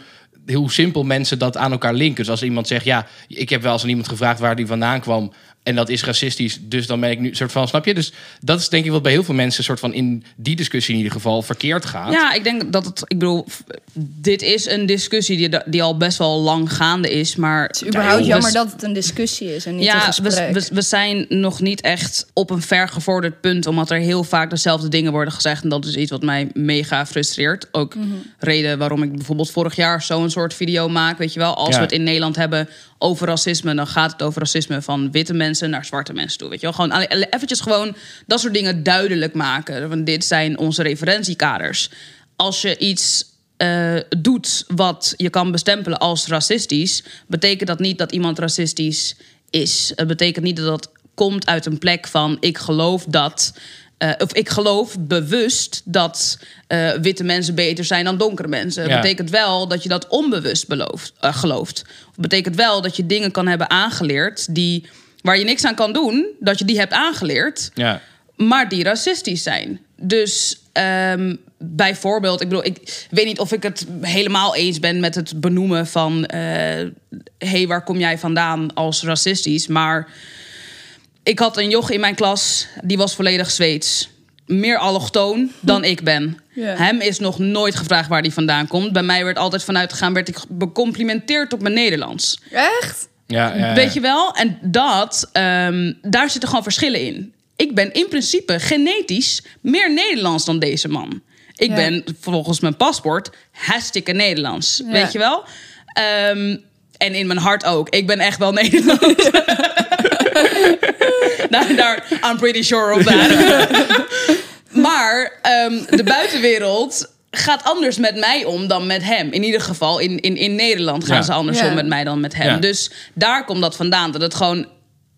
hoe simpel mensen dat aan elkaar linken. Dus als iemand zegt, ja, ik heb wel eens aan iemand gevraagd waar die vandaan kwam. En dat is racistisch, dus dan ben ik nu soort van, snap je? Dus dat is denk ik wat bij heel veel mensen soort van in die discussie in ieder geval verkeerd gaat. Ja, ik denk dat het. Ik bedoel, dit is een discussie die, die al best wel lang gaande is. Maar Het is überhaupt Ja, jammer we- dat het een discussie is en niet een Ja, gesprek. we, we, we zijn nog niet echt op een vergevorderd punt, omdat er heel vaak dezelfde dingen worden gezegd. En dat is iets wat mij mega frustreert. Ook Mhm. reden waarom ik bijvoorbeeld vorig jaar zo'n soort video maak. Weet je wel, als Ja. we het in Nederland hebben over racisme, dan gaat het over racisme van witte mensen naar zwarte mensen toe. Weet je wel, gewoon eventjes gewoon dat soort dingen duidelijk maken. Want dit zijn onze referentiekaders. Als je iets eh, doet wat je kan bestempelen als racistisch, betekent dat niet dat iemand racistisch is. Het betekent niet dat dat komt uit een plek van ik geloof dat. Eh, of ik geloof bewust dat eh, witte mensen beter zijn dan donkere mensen. Ja. Het betekent wel dat je dat onbewust belooft, eh, gelooft. Het betekent wel dat je dingen kan hebben aangeleerd die, waar je niks aan kan doen, dat je die hebt aangeleerd Ja. maar die racistisch zijn. Dus ehm, bijvoorbeeld, ik bedoel, ik weet niet of ik het helemaal eens ben met het benoemen van, hé, hey, waar kom jij vandaan als racistisch? Maar ik had een joch in mijn klas, die was volledig Zweeds. Meer allochtoon dan ik ben. Hem is nog nooit gevraagd waar hij vandaan komt. Bij mij werd altijd vanuit gegaan, werd ik becomplimenteerd op mijn Nederlands. Echt? Ja, ja, ja. Weet je wel? En dat, ehm, daar zitten gewoon verschillen in. Ik ben in principe genetisch meer Nederlands dan deze man. Ik Ja. ben volgens mijn paspoort hartstikke Nederlands. Ja. Weet je wel? Ehm, en in mijn hart ook. Ik ben echt wel Nederlands. *laughs* *laughs* daar, daar, I'm pretty sure of that. *laughs* maar ehm, de buitenwereld gaat anders met mij om dan met hem. In ieder geval, in, in, in Nederland gaan Ja. ze anders Ja. om met mij dan met hem. Ja. Dus daar komt dat vandaan. Dat het gewoon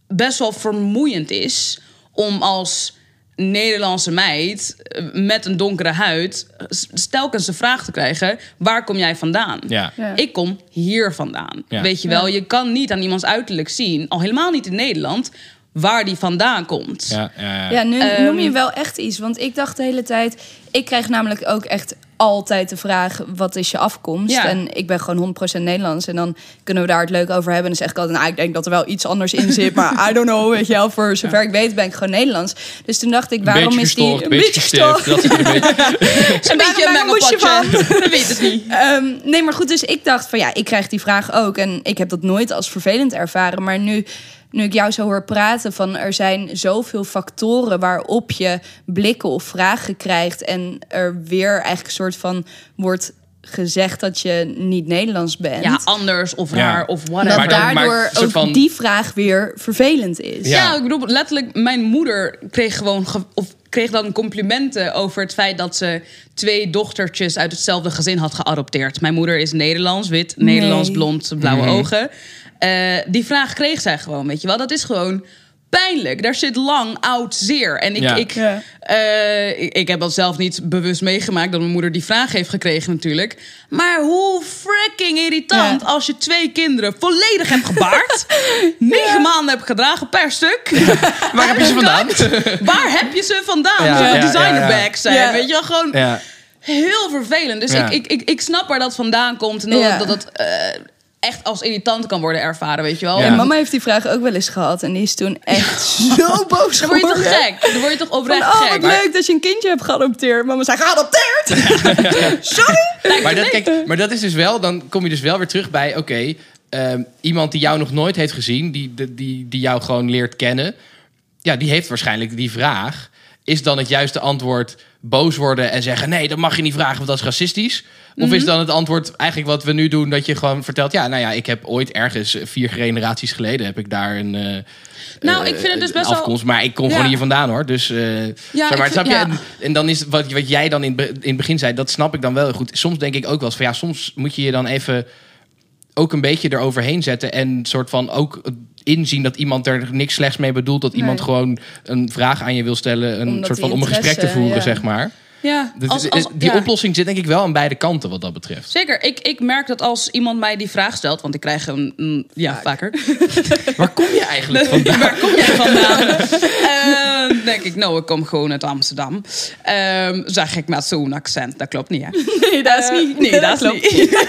best wel vermoeiend is om als Nederlandse meid eh, met een donkere huid s- telkens de vraag te krijgen: waar kom jij vandaan? Ja. Ja. Ik kom hier vandaan. Ja. Weet je wel, je kan niet aan iemands uiterlijk zien, al helemaal niet in Nederland, waar die vandaan komt. Ja, ja, ja. Ja, nu Ehm, noem je wel echt iets. Want ik dacht de hele tijd... Ik krijg namelijk ook echt altijd de vraag... wat is je afkomst? Ja. En ik ben gewoon 100% Nederlands. En dan kunnen we daar het leuk over hebben. En dan zeg ik altijd... nou, ik denk dat er wel iets anders in zit. Maar I don't know, weet je wel. Voor zover ik weet ben ik gewoon Nederlands. Dus toen dacht ik, Een waarom beetje is die... *laughs* een beetje gestoord. een beetje... Een beetje een. Dat weet het niet. Ehm, nee, maar goed, dus ik dacht van ja, ik krijg die vraag ook. En ik heb dat nooit als vervelend ervaren. Maar nu, nu ik jou zo hoor praten van er zijn zoveel factoren waarop je blikken of vragen krijgt. En er weer eigenlijk een soort van wordt gezegd dat je niet Nederlands bent. Ja, anders of Ja. raar of dat whatever. Maar dan- daardoor maar ook van- die vraag weer vervelend is. Ja. Ja, ik bedoel, letterlijk, mijn moeder kreeg gewoon ge- of kreeg dan complimenten over het feit dat ze twee dochtertjes uit hetzelfde gezin had geadopteerd. Mijn moeder is Nederlands, wit, Nederlands, blond, blauwe ogen. Eh, die vraag kreeg zij gewoon, weet je wel. Dat is gewoon pijnlijk. Daar zit lang oud zeer. En ik, Ja. ik, Ja. eh, ik, ik heb dat zelf niet bewust meegemaakt dat mijn moeder die vraag heeft gekregen natuurlijk. Maar hoe freaking irritant Ja. als je twee kinderen volledig hebt gebaard, *laughs* negen maanden hebt gedragen per stuk. *laughs* Waar heb je ze vandaan? Waar heb je ze vandaan? Ja, Zullen ja, designerbags ja, ja. zijn, Ja. weet je wel? Gewoon Ja. heel vervelend. Dus Ja. ik, ik, ik, ik snap waar dat vandaan komt. En dat Ja. dat eh, echt als irritant kan worden ervaren, weet je wel. Ja. En mama heeft die vraag ook wel eens gehad. En die is toen echt zo boos *laughs* Dan word je toch geworden. gek? Dan word je toch Van, oprecht oh, gek? wat leuk dat je een kindje hebt geadopteerd. Mama zei, geadopteerd? *laughs* Sorry? Maar dat, kijk, maar dat is dus wel, dan kom je dus wel weer terug bij, oké, ehm, iemand die jou nog nooit heeft gezien, die, die, die, die jou gewoon leert kennen, ja, die heeft waarschijnlijk die vraag. Is dan het juiste antwoord boos worden en zeggen: nee, dat mag je niet vragen, want dat is racistisch? Of Mhm. is dan het antwoord eigenlijk wat we nu doen, dat je gewoon vertelt: ja, nou ja, ik heb ooit ergens vier generaties geleden heb ik daar een. eh, Nou, eh, ik vind het dus best wel- afkomst, maar ik kom Ja. gewoon hier vandaan hoor. Dus, eh zeg ik maar, vind- snap je? ja. En, en dan is wat, wat jij dan in, in het begin zei, dat snap ik dan wel goed. Soms denk ik ook wel eens van ja, soms moet je je dan even ook een beetje eroverheen zetten en soort van ook inzien dat iemand er niks slechts mee bedoelt, dat iemand gewoon een vraag aan je wil stellen, een Omdat soort van om een gesprek te voeren, ja. zeg maar. Ja, Dus als- als- die ja. oplossing zit denk ik wel aan beide kanten wat dat betreft. Zeker. Ik, ik merk dat als iemand mij die vraag stelt, want ik krijg hem mm, ja, vaker. *laughs* Waar kom je eigenlijk vandaan? Waar kom jij vandaan? *laughs* Ehm, denk ik, nou, ik kom gewoon uit Amsterdam. Ehm, zeg ik met zo'n accent. Dat klopt niet, hè? *laughs* Nee, dat is Eh, niet. nee, dat is klopt niet.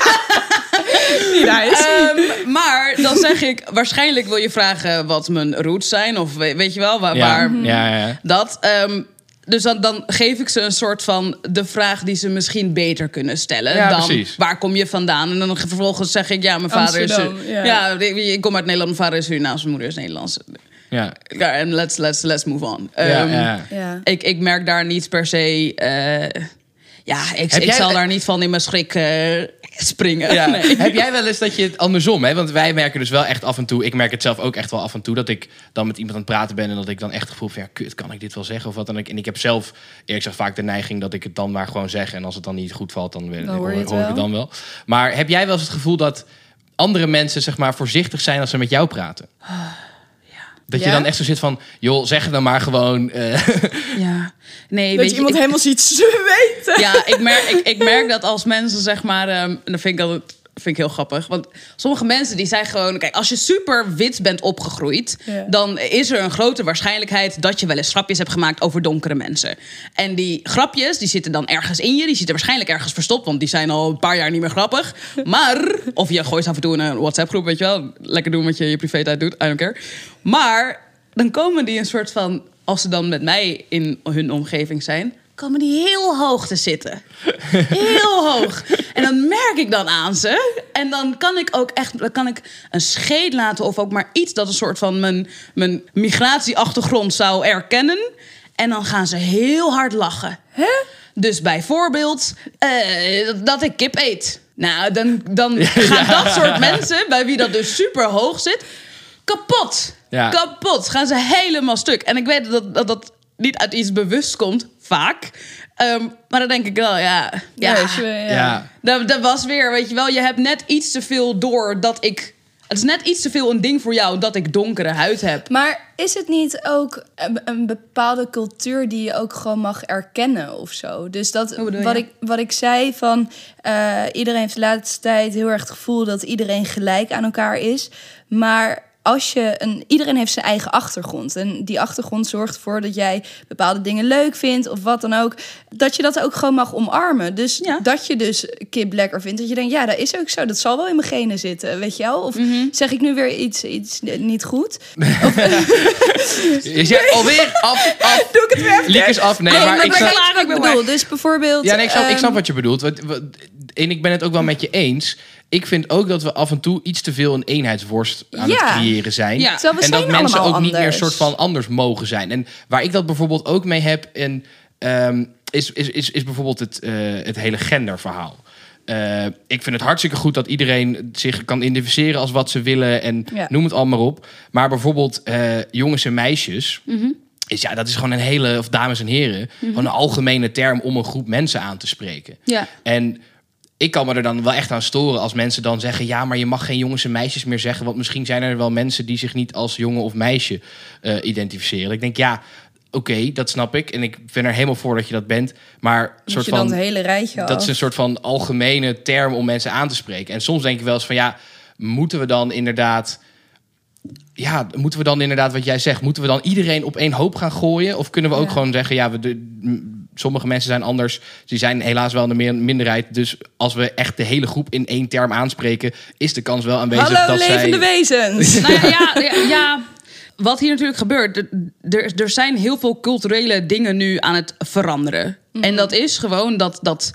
Niet. Ehm, maar dan zeg ik, waarschijnlijk wil je vragen wat mijn roots zijn. Of we- weet je wel, waar, Ja, waar ja, ja. dat. Ehm, dus dan, dan geef ik ze een soort van de vraag die ze misschien beter kunnen stellen. Ja, dan precies. waar kom je vandaan? En dan vervolgens zeg ik, ja, mijn vader Amsterdam, is. ja. Ja, ik ik kom uit Nederland, mijn vader is Surinaams, mijn moeder is Nederlands. ja. Ja, en let's, let's, let's move on. Ja, Ehm, ja. Ja. Ik, ik merk daar niet per se. eh, ja, ik, ik jij- zal daar niet van in mijn schrik eh, springen. Ja. Nee. Heb jij wel eens dat je het andersom, hè? Want wij merken dus wel echt af en toe, ik merk het zelf ook echt wel af en toe, dat ik dan met iemand aan het praten ben en dat ik dan echt het gevoel van, ja, kut, kan ik dit wel zeggen of wat dan ook. En ik heb zelf, eerlijk gezegd, vaak de neiging dat ik het dan maar gewoon zeg en als het dan niet goed valt, dan, Dan hoor, ik het dan wel. Maar heb jij wel eens het gevoel dat andere mensen, zeg maar, voorzichtig zijn als ze met jou praten? Dat je dan echt zo zit van, joh, zeg het dan maar gewoon. eh, *laughs* Ja. Nee, Dat weet je je, iemand ik- helemaal ziet *laughs* zweten. Ja, ik merk, ik, ik merk dat als mensen zeg maar... ehm, en dat vind ik, altijd, vind ik heel grappig. Want sommige mensen die zijn gewoon... Kijk, als je super wit bent opgegroeid... Ja. dan is er een grote waarschijnlijkheid... dat je wel eens grapjes hebt gemaakt over donkere mensen. En die grapjes, die zitten dan ergens in je. Die zitten waarschijnlijk ergens verstopt... want die zijn al een paar jaar niet meer grappig. *laughs* Maar... Of je gooit af en toe in een WhatsApp-groep, weet je wel. Lekker doen wat je je privé-tijd doet, I don't care. Maar dan komen die een soort van... Als ze dan met mij in hun omgeving zijn... komen die heel hoog te zitten. Heel *laughs* hoog. En dan merk ik dan aan ze. En dan kan ik ook echt dan kan ik een scheet laten... of ook maar iets dat een soort van mijn, mijn migratieachtergrond zou erkennen. En dan gaan ze heel hard lachen. Dus bijvoorbeeld eh, dat ik kip eet. Nou, dan, dan *laughs* gaan dat soort mensen, bij wie dat dus super hoog zit, kapot. Ja. Kapot. Gaan ze helemaal stuk. En ik weet dat dat, dat niet uit iets bewust komt, vaak. Ehm, maar dan denk ik wel, ja. ja, Ja, ja. ja. Dat, dat was weer, weet je wel, je hebt net iets te veel door dat ik. Het is net iets te veel een ding voor jou dat ik donkere huid heb. Maar is het niet ook een, bepaalde cultuur die je ook gewoon mag erkennen of zo? Dus dat Hoe wat ik, wat ik zei van eh, iedereen heeft de laatste tijd heel erg het gevoel dat iedereen gelijk aan elkaar is. Maar als je een, iedereen heeft zijn eigen achtergrond. En die achtergrond zorgt ervoor dat jij bepaalde dingen leuk vindt of wat dan ook. Dat je dat ook gewoon mag omarmen. Dus Ja. dat je dus kip lekker vindt. Dat je denkt, ja, dat is ook zo. Dat zal wel in mijn genen zitten, weet je wel? Of Mhm. zeg ik nu weer iets, iets niet goed? *laughs* Is jij alweer af, af? Doe ik het weer Liek is af. Nee, Nee, maar ik snap, ik bedoel. Dus bijvoorbeeld... ja, nee, ik, snap, ik snap ehm, wat je bedoelt. En ik ben het ook wel met je eens. Ik vind ook dat we af en toe iets te veel een eenheidsworst aan Ja. het creëren zijn. Ja. En dat mensen ook niet meer soort van anders mogen zijn. En waar ik dat bijvoorbeeld ook mee heb, en, ehm, is, is, is, is bijvoorbeeld het, eh, het hele genderverhaal. Eh, ik vind het hartstikke goed dat iedereen zich kan identificeren als wat ze willen en Ja. noem het allemaal op. Maar bijvoorbeeld eh, jongens en meisjes. Is, ja, dat is gewoon een hele, of dames en heren, gewoon een algemene term om een groep mensen aan te spreken. Ja. En ik kan me er dan wel echt aan storen als mensen dan zeggen: ja, maar je mag geen jongens en meisjes meer zeggen. Want misschien zijn er wel mensen die zich niet als jongen of meisje eh, identificeren. Ik denk, ja, oké, dat snap ik. En ik ben er helemaal voor dat je dat bent. Maar soort je van. hele rijtje Dat af. is een soort van algemene term om mensen aan te spreken. En soms denk ik wel eens van ja, moeten we dan inderdaad. Ja, moeten we dan inderdaad wat jij zegt, moeten we dan iedereen op één hoop gaan gooien? Of kunnen we ook Ja. gewoon zeggen, ja, we sommige mensen zijn anders. Die zijn helaas wel in de meer- minderheid. Dus als we echt de hele groep in één term aanspreken, is de kans wel aanwezig Hallo, dat levende zij. wezens! *laughs* Nou ja, ja, ja, ja. Wat hier natuurlijk gebeurt, er- er, er zijn heel veel culturele dingen nu aan het veranderen. En dat is gewoon dat, dat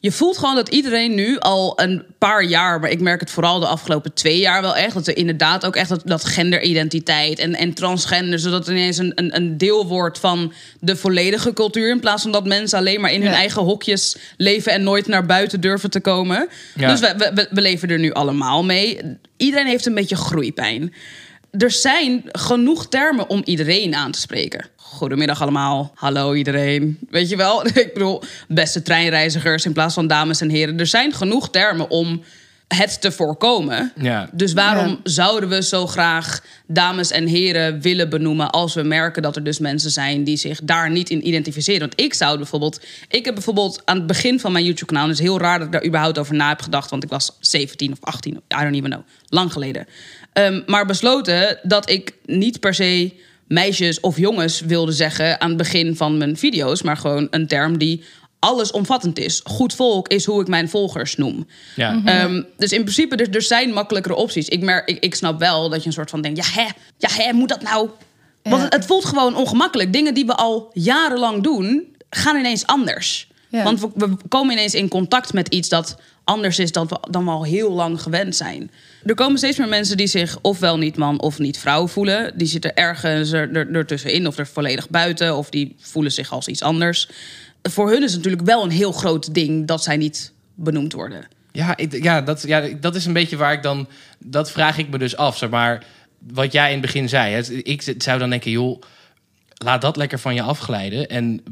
je voelt gewoon dat iedereen nu al een paar jaar, maar ik merk het vooral de afgelopen twee jaar wel echt, dat er inderdaad ook echt dat, dat genderidentiteit en, en transgender, zodat het ineens een, een, een deel wordt van de volledige cultuur, in plaats van dat mensen alleen maar in hun Ja. eigen hokjes leven en nooit naar buiten durven te komen. Ja. Dus we, we, we- we leven er nu allemaal mee. Iedereen heeft een beetje groeipijn. Er zijn genoeg termen om iedereen aan te spreken. Goedemiddag allemaal. Hallo iedereen. Weet je wel? *laughs* Ik bedoel, beste treinreizigers in plaats van dames en heren. Er zijn genoeg termen om het te voorkomen. Ja. Dus waarom Ja. zouden we zo graag dames en heren willen benoemen als we merken dat er dus mensen zijn die zich daar niet in identificeren? Want ik zou bijvoorbeeld, ik heb bijvoorbeeld aan het begin van mijn YouTube-kanaal, is heel raar dat ik daar überhaupt over na heb gedacht, want ik was 17 of 18, I don't even know, lang geleden. Ehm, maar besloten dat ik niet per se meisjes of jongens wilde zeggen aan het begin van mijn video's, maar gewoon een term die allesomvattend is. Goed volk is hoe ik mijn volgers noem. Ja. Ehm, dus in principe, er, er zijn makkelijkere opties. Ik, merk, ik, ik snap wel dat je een soort van denkt... ja, hè, ja, hè, moet dat nou? Want Ja. het, het voelt gewoon ongemakkelijk. Dingen die we al jarenlang doen, gaan ineens anders. Ja. Want we, we komen ineens in contact met iets dat anders is... Dan we, dan we al heel lang gewend zijn. Er komen steeds meer mensen die zich ofwel niet man of niet vrouw voelen. Die zitten ergens er, er, ertussenin of er volledig buiten... of die voelen zich als iets anders. Voor hun is het natuurlijk wel een heel groot ding... dat zij niet benoemd worden. Ja, ja, dat, ja, dat is een beetje waar ik dan... Dat vraag ik me dus af, zeg maar... Wat jij in het begin zei. Ik zou dan denken, joh... Laat dat lekker van je afglijden. En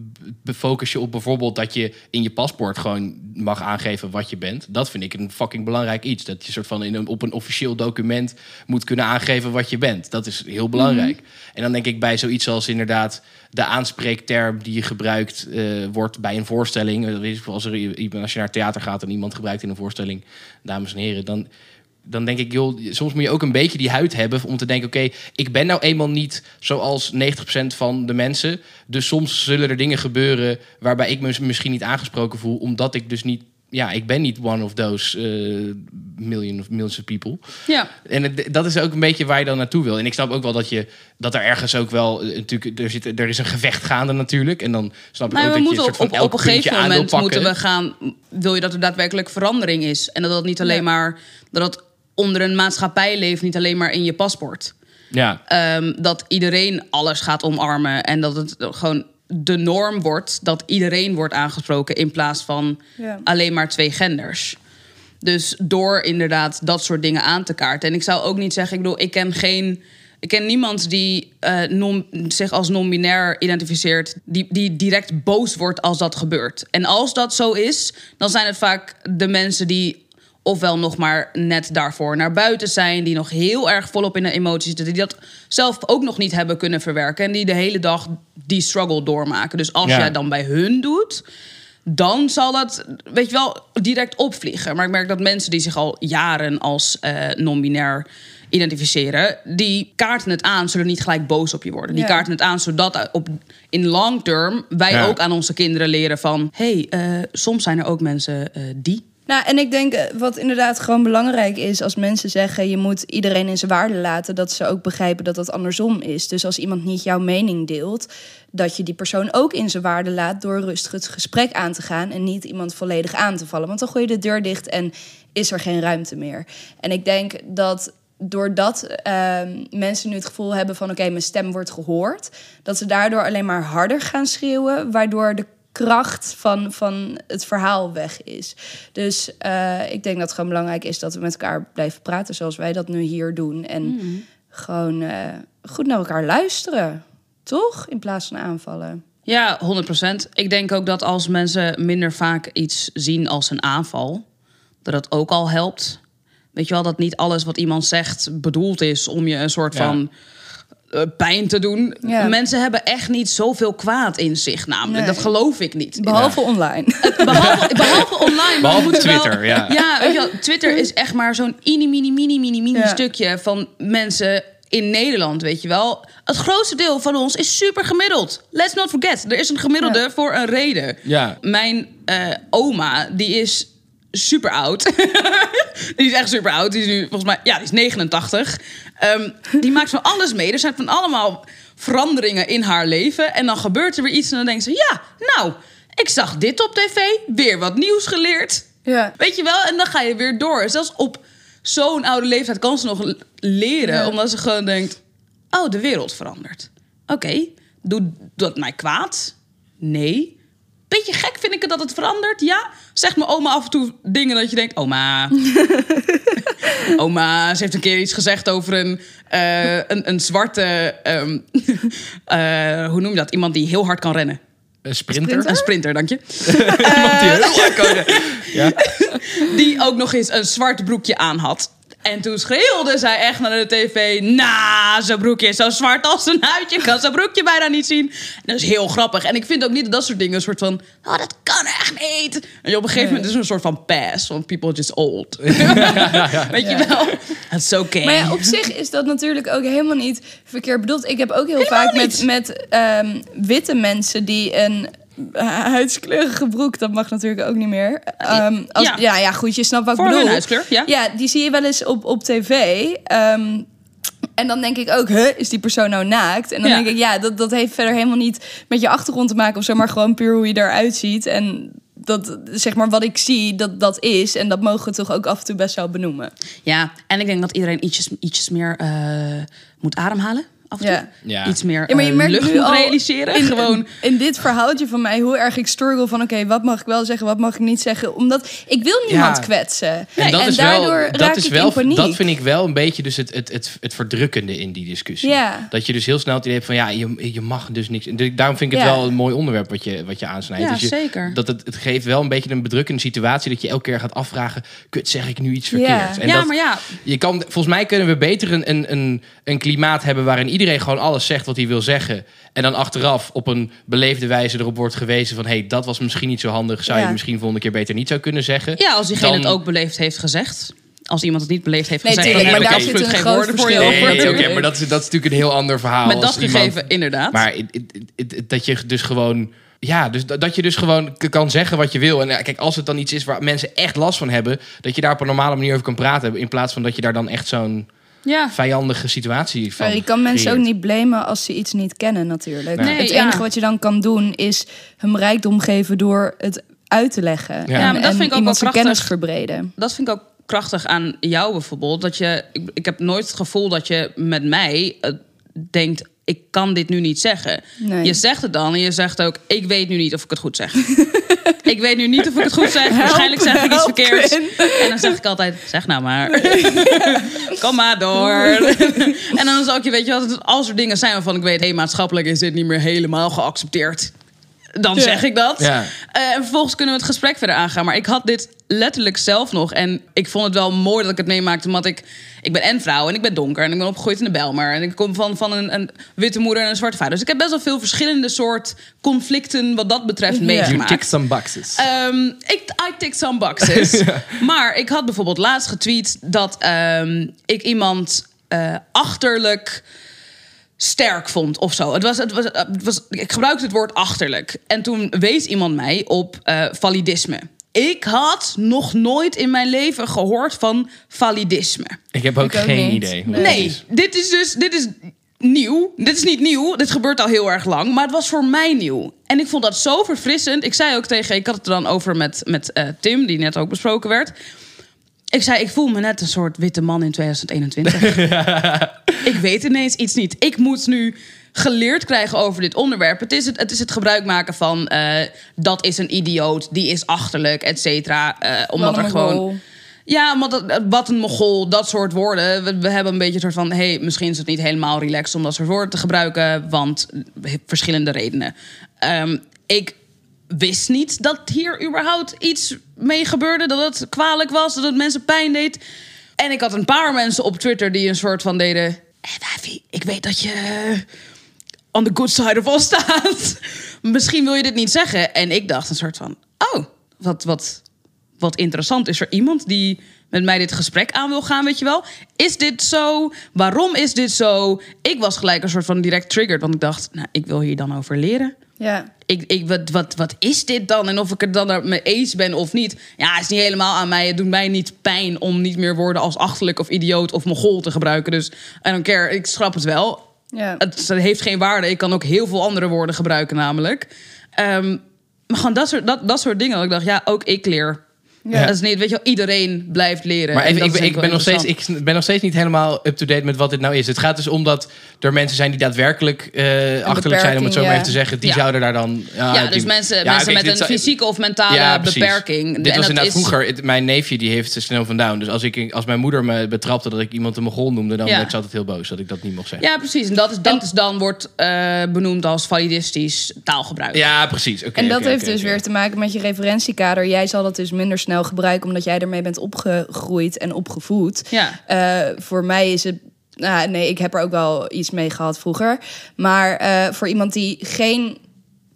focus je op bijvoorbeeld dat je in je paspoort gewoon mag aangeven wat je bent. Dat vind ik een fucking belangrijk iets. Dat je soort van in een, op een officieel document moet kunnen aangeven wat je bent. Dat is heel belangrijk. En dan denk ik bij zoiets als inderdaad de aanspreekterm die je gebruikt eh, wordt bij een voorstelling. Eh, Als, er, als je naar theater gaat en iemand gebruikt in een voorstelling, dames en heren, dan dan denk ik, joh, soms moet je ook een beetje die huid hebben om te denken: oké, ik ben nou eenmaal niet zoals 90% van de mensen. Dus soms zullen er dingen gebeuren waarbij ik me misschien niet aangesproken voel, omdat ik dus niet. Ja, ik ben niet one of those eh million of millions of people. Ja. En het- dat is ook een beetje waar je dan naartoe wil. En ik snap ook wel dat je dat er ergens ook wel eh, natuurlijk er zit er is een gevecht gaande natuurlijk. En dan snap ik Nou, ook dat je een soort van op, elk op een gegeven moment moeten we gaan. Wil je dat er daadwerkelijk verandering is? En dat dat niet alleen Ja. maar. dat het onder een maatschappij leeft, niet alleen maar in je paspoort. Ja, Ehm, dat iedereen alles gaat omarmen. En dat het gewoon de norm wordt dat iedereen wordt aangesproken in plaats van Ja. alleen maar twee genders. Dus door inderdaad dat soort dingen aan te kaarten. En ik zou ook niet zeggen, ik bedoel, ik ken geen. Ik ken niemand die eh, non- zich als non-binair identificeert, die, die direct boos wordt als dat gebeurt. En als dat zo is, dan zijn het vaak de mensen die ofwel nog maar net daarvoor naar buiten zijn, die nog heel erg volop in de emoties zitten, die dat zelf ook nog niet hebben kunnen verwerken en die de hele dag die struggle doormaken. Dus als Ja. jij dan bij hun doet, dan zal dat, weet je wel, direct opvliegen. Maar ik merk dat mensen die zich al jaren als eh, non-binair identificeren, die kaarten het aan, zullen niet gelijk boos op je worden. Die Ja. kaarten het aan, zodat op, in long term wij Ja. ook aan onze kinderen leren van... hey, eh, soms zijn er ook mensen eh, die... Nou, en ik denk eh, wat inderdaad gewoon belangrijk is als mensen zeggen je moet iedereen in zijn waarde laten, dat ze ook begrijpen dat dat andersom is. Dus als iemand niet jouw mening deelt, dat je die persoon ook in zijn waarde laat door rustig het gesprek aan te gaan en niet iemand volledig aan te vallen. Want dan gooi je de deur dicht en is er geen ruimte meer. En ik denk dat doordat ehm, mensen nu het gevoel hebben van oké, mijn stem wordt gehoord, dat ze daardoor alleen maar harder gaan schreeuwen, waardoor de kracht van, van het verhaal weg is. Dus eh, ik denk dat het gewoon belangrijk is dat we met elkaar blijven praten zoals wij dat nu hier doen. En gewoon eh, goed naar elkaar luisteren. Toch? In plaats van aanvallen. Ja, 100%. Ik denk ook dat als mensen minder vaak iets zien als een aanval, dat dat ook al helpt. Weet je wel, dat niet alles wat iemand zegt bedoeld is om je een soort Ja. van eh, pijn te doen. Ja. Mensen hebben echt niet zoveel kwaad in zich, namelijk. Nee. Dat geloof ik niet. Behalve online. Behalve, behalve *laughs* online. maar Behalve we moeten wel- Twitter, ja. Ja, weet je wel, Twitter is echt maar zo'n mini, mini, mini, mini, mini Ja. stukje van mensen in Nederland, weet je wel. Het grootste deel van ons is super gemiddeld. Let's not forget, er is een gemiddelde Ja. voor een reden. Ja. Mijn eh, oma, die is super oud. *laughs* die is echt super oud. Die is nu volgens mij, ja, die is 89. Ehm, die maakt van alles mee. Er zijn van allemaal veranderingen in haar leven. En dan gebeurt er weer iets en dan denkt ze, ja, nou, ik zag dit op tv, weer wat nieuws geleerd. ja. Weet je wel? En dan ga je weer door. Zelfs op zo'n oude leeftijd kan ze nog leren. Ja. Omdat ze gewoon denkt... Oh, de wereld verandert. Oké, doet dat mij kwaad? Nee. Beetje gek vind ik het dat het verandert, ja. Zegt mijn oma af en toe dingen dat je denkt... Oma, *laughs* oma, ze heeft een keer iets gezegd over een, eh, een, een zwarte... ehm, *laughs* eh, hoe noem je dat? Iemand die heel hard kan rennen. Een sprinter. Een sprinter, dank je. *laughs* Iemand die heel hard kan rennen. Ja? die ook nog eens een zwart broekje aan had. En toen schreeuwde zij echt naar de tv... Nou, zijn broekje is zo zwart als een huidje. Ik kan zijn broekje bijna niet zien. En dat is heel grappig. En ik vind ook niet dat dat soort dingen een soort van... Oh, dat kan echt niet. En op een gegeven moment is er een soort van pass. Want people are just old. *laughs* Weet je wel? Het is oké. Maar ja, op zich is dat natuurlijk ook helemaal niet verkeerd bedoeld. Ik heb ook heel vaak met, met ehm, witte mensen die een huidskleurige broek, dat mag natuurlijk ook niet meer. Ehm, als, Ja. ja. ja, goed, je snapt wat Voor ik bedoel. huidskleur, ja. Ja, die zie je wel eens op, op tv. Ehm, en dan denk ik ook, huh, is die persoon nou naakt? En dan Ja. denk ik, ja, dat, dat heeft verder helemaal niet met je achtergrond te maken of zo, maar gewoon puur hoe je eruit ziet. En dat, zeg maar, wat ik zie, dat dat is. En dat mogen we toch ook af en toe best wel benoemen. Ja, en ik denk dat iedereen ietsjes, ietsjes meer eh, moet ademhalen. Af en toe. Ja. Ja. Iets meer Ja, maar je eh, merkt lucht nu moet al realiseren. In, Gewoon. in dit verhaaltje van mij hoe erg ik struggle van... oké, wat mag ik wel zeggen, wat mag ik niet zeggen? Omdat ik wil niemand Ja. kwetsen. En dat is daardoor wel, raak dat is ik wel, in paniek. dat vind ik wel een beetje dus het, het, het, het verdrukkende in die discussie. Ja. Dat je dus heel snel het idee hebt van ja, je, je mag dus niks. Daarom vind ik het Ja. wel een mooi onderwerp wat je, wat je aansnijdt. Ja, Dus je- zeker. Dat het, het geeft wel een beetje een bedrukkende situatie dat je elke keer gaat afvragen, kut, zeg ik nu iets verkeerd? En ja, dat, maar ja. je kan, volgens mij kunnen we beter een, een, een, een klimaat hebben waarin iedereen gewoon alles zegt wat hij wil zeggen. En dan achteraf op een beleefde wijze erop wordt gewezen van hé, hey, dat was misschien niet zo handig. Zou je Ja. misschien volgende keer beter niet zou kunnen zeggen? Ja, als diegene Dan- het ook beleefd heeft gezegd. Als iemand het niet beleefd heeft Nee, gezegd, tuurlijk, heb maar daar zit geen groot woorden voor je verschil. over. Nee, oké, maar dat is, dat is natuurlijk een heel ander verhaal. Met dat iemand- gegeven, inderdaad. Maar dat je dus gewoon... Ja, dus dat dat je dus gewoon kan zeggen wat je wil. En ja, kijk, als het dan iets is waar mensen echt last van hebben... dat je daar op een normale manier over kan praten... in plaats van dat je daar dan echt zo'n ja. vijandige situatie van Maar je kan mensen ook niet blamen als ze iets niet kennen natuurlijk. Nee, het ja. enige wat je dan kan doen is hem rijkdom geven door het uit te leggen. Ja, En, maar dat en vind ik ook wel zijn kennis krachtig. verbreden. Dat vind ik ook krachtig aan jou bijvoorbeeld. Dat je, ik, ik heb nooit het gevoel dat je met mij eh, denkt... ik kan dit nu niet zeggen. Nee. Je zegt het dan en je zegt ook... ik weet nu niet of ik het goed zeg. *laughs* ik weet nu niet of ik het goed zeg. Waarschijnlijk zeg ik iets verkeerds. En dan zeg ik altijd, zeg nou maar. *laughs* Kom maar door. *laughs* en dan zal ik je, weet je het als er dingen zijn waarvan ik weet... hé, maatschappelijk is dit niet meer helemaal geaccepteerd. Dan Ja. zeg ik dat. Ja. Eh, en vervolgens kunnen we het gesprek verder aangaan. Maar ik had dit letterlijk zelf nog. En ik vond het wel mooi dat ik het meemaakte. Want ik, ik ben en vrouw en ik ben donker. En ik ben opgegroeid in de Belmer. En ik kom van, van een, een witte moeder en een zwarte vader. Dus ik heb best wel veel verschillende soort conflicten wat dat betreft. You meegemaakt. tick some boxes. Ehm, ik, I tick some boxes. *laughs* Maar ik had bijvoorbeeld laatst getweet dat ehm, ik iemand eh, achterlijk sterk vond of zo. Het was, het was, het was, ik gebruikte het woord achterlijk. En toen wees iemand mij op eh, validisme. Ik had nog nooit in mijn leven gehoord van validisme. ik heb ook ik ook geen niet. idee. hoe Nee. dit is dus dit is nieuw. Dit is niet nieuw. Dit gebeurt al heel erg lang. Maar het was voor mij nieuw. En ik vond dat zo verfrissend. Ik zei ook tegen... Ik had het er dan over met, met eh, Tim, die net ook besproken werd. Ik zei, ik voel me net een soort witte man in 2021. *laughs* ik weet ineens iets niet. Ik moet nu geleerd krijgen over dit onderwerp. Het is het, het, is het gebruik maken van... eh, dat is een idioot, die is achterlijk, et cetera. eh, omdat er gewoon... Ja, omdat het, wat een mogol, dat soort woorden. We, we hebben een beetje een soort van... hey, misschien is het niet helemaal relaxed om dat soort woorden te gebruiken... want verschillende redenen. Ehm, ik wist niet dat hier überhaupt iets mee gebeurde. Dat het kwalijk was, dat het mensen pijn deed. En ik had een paar mensen op Twitter die een soort van deden... Hé, wijfie, ik weet dat je on the good side of us staat. *laughs* Misschien wil je dit niet zeggen. En ik dacht een soort van... Oh, wat, wat, wat interessant. Is er iemand die met mij dit gesprek aan wil gaan, weet je wel? Is dit zo? Waarom is dit zo? Ik was gelijk een soort van direct triggered. Want ik dacht, nou, ik wil hier dan over leren. Ja. Ik, ik, wat, wat, wat is dit dan? En of ik het dan er mee eens ben of niet. Ja, het is niet helemaal aan mij. Het doet mij niet pijn om niet meer woorden als achterlijk of idioot of mogol te gebruiken. Dus I don't care. Ik schrap het wel. Ja. Het heeft geen waarde. Ik kan ook heel veel andere woorden gebruiken, namelijk. Ehm, maar gewoon dat soort, dat, dat soort dingen. Dat ik dacht, ja, ook ik leer. Ja. Dat is niet, weet je wel, iedereen blijft leren. Maar En even, ik, ben- ik, ben nog steeds, ik ben nog steeds niet helemaal up-to-date met wat dit nou is. Het gaat dus om dat er mensen zijn die daadwerkelijk eh, achterlijk zijn, om het zo maar ja. even te zeggen. Die Ja. zouden daar dan... Ja, die- dus mensen, Ja, mensen kijk, met een zou- fysieke of mentale Ja, beperking. Dit En was inderdaad is- vroeger. het- mijn neefje die heeft snel van down. Dus als, ik, als mijn moeder me betrapte dat ik iemand een mogol noemde, dan Ja. werd ze altijd heel boos dat ik dat niet mocht zeggen. Ja, precies. En dat, is, dat is dan wordt eh, benoemd als validistisch taalgebruik. Ja, precies. Oké, En dat heeft dus weer te maken met je referentiekader. Jij zal dat dus minder snel snel gebruiken omdat jij ermee bent opgegroeid en opgevoed. Ja. Eh, voor mij is het. Nou, nee, ik heb er ook wel iets mee gehad vroeger. Maar eh, voor iemand die geen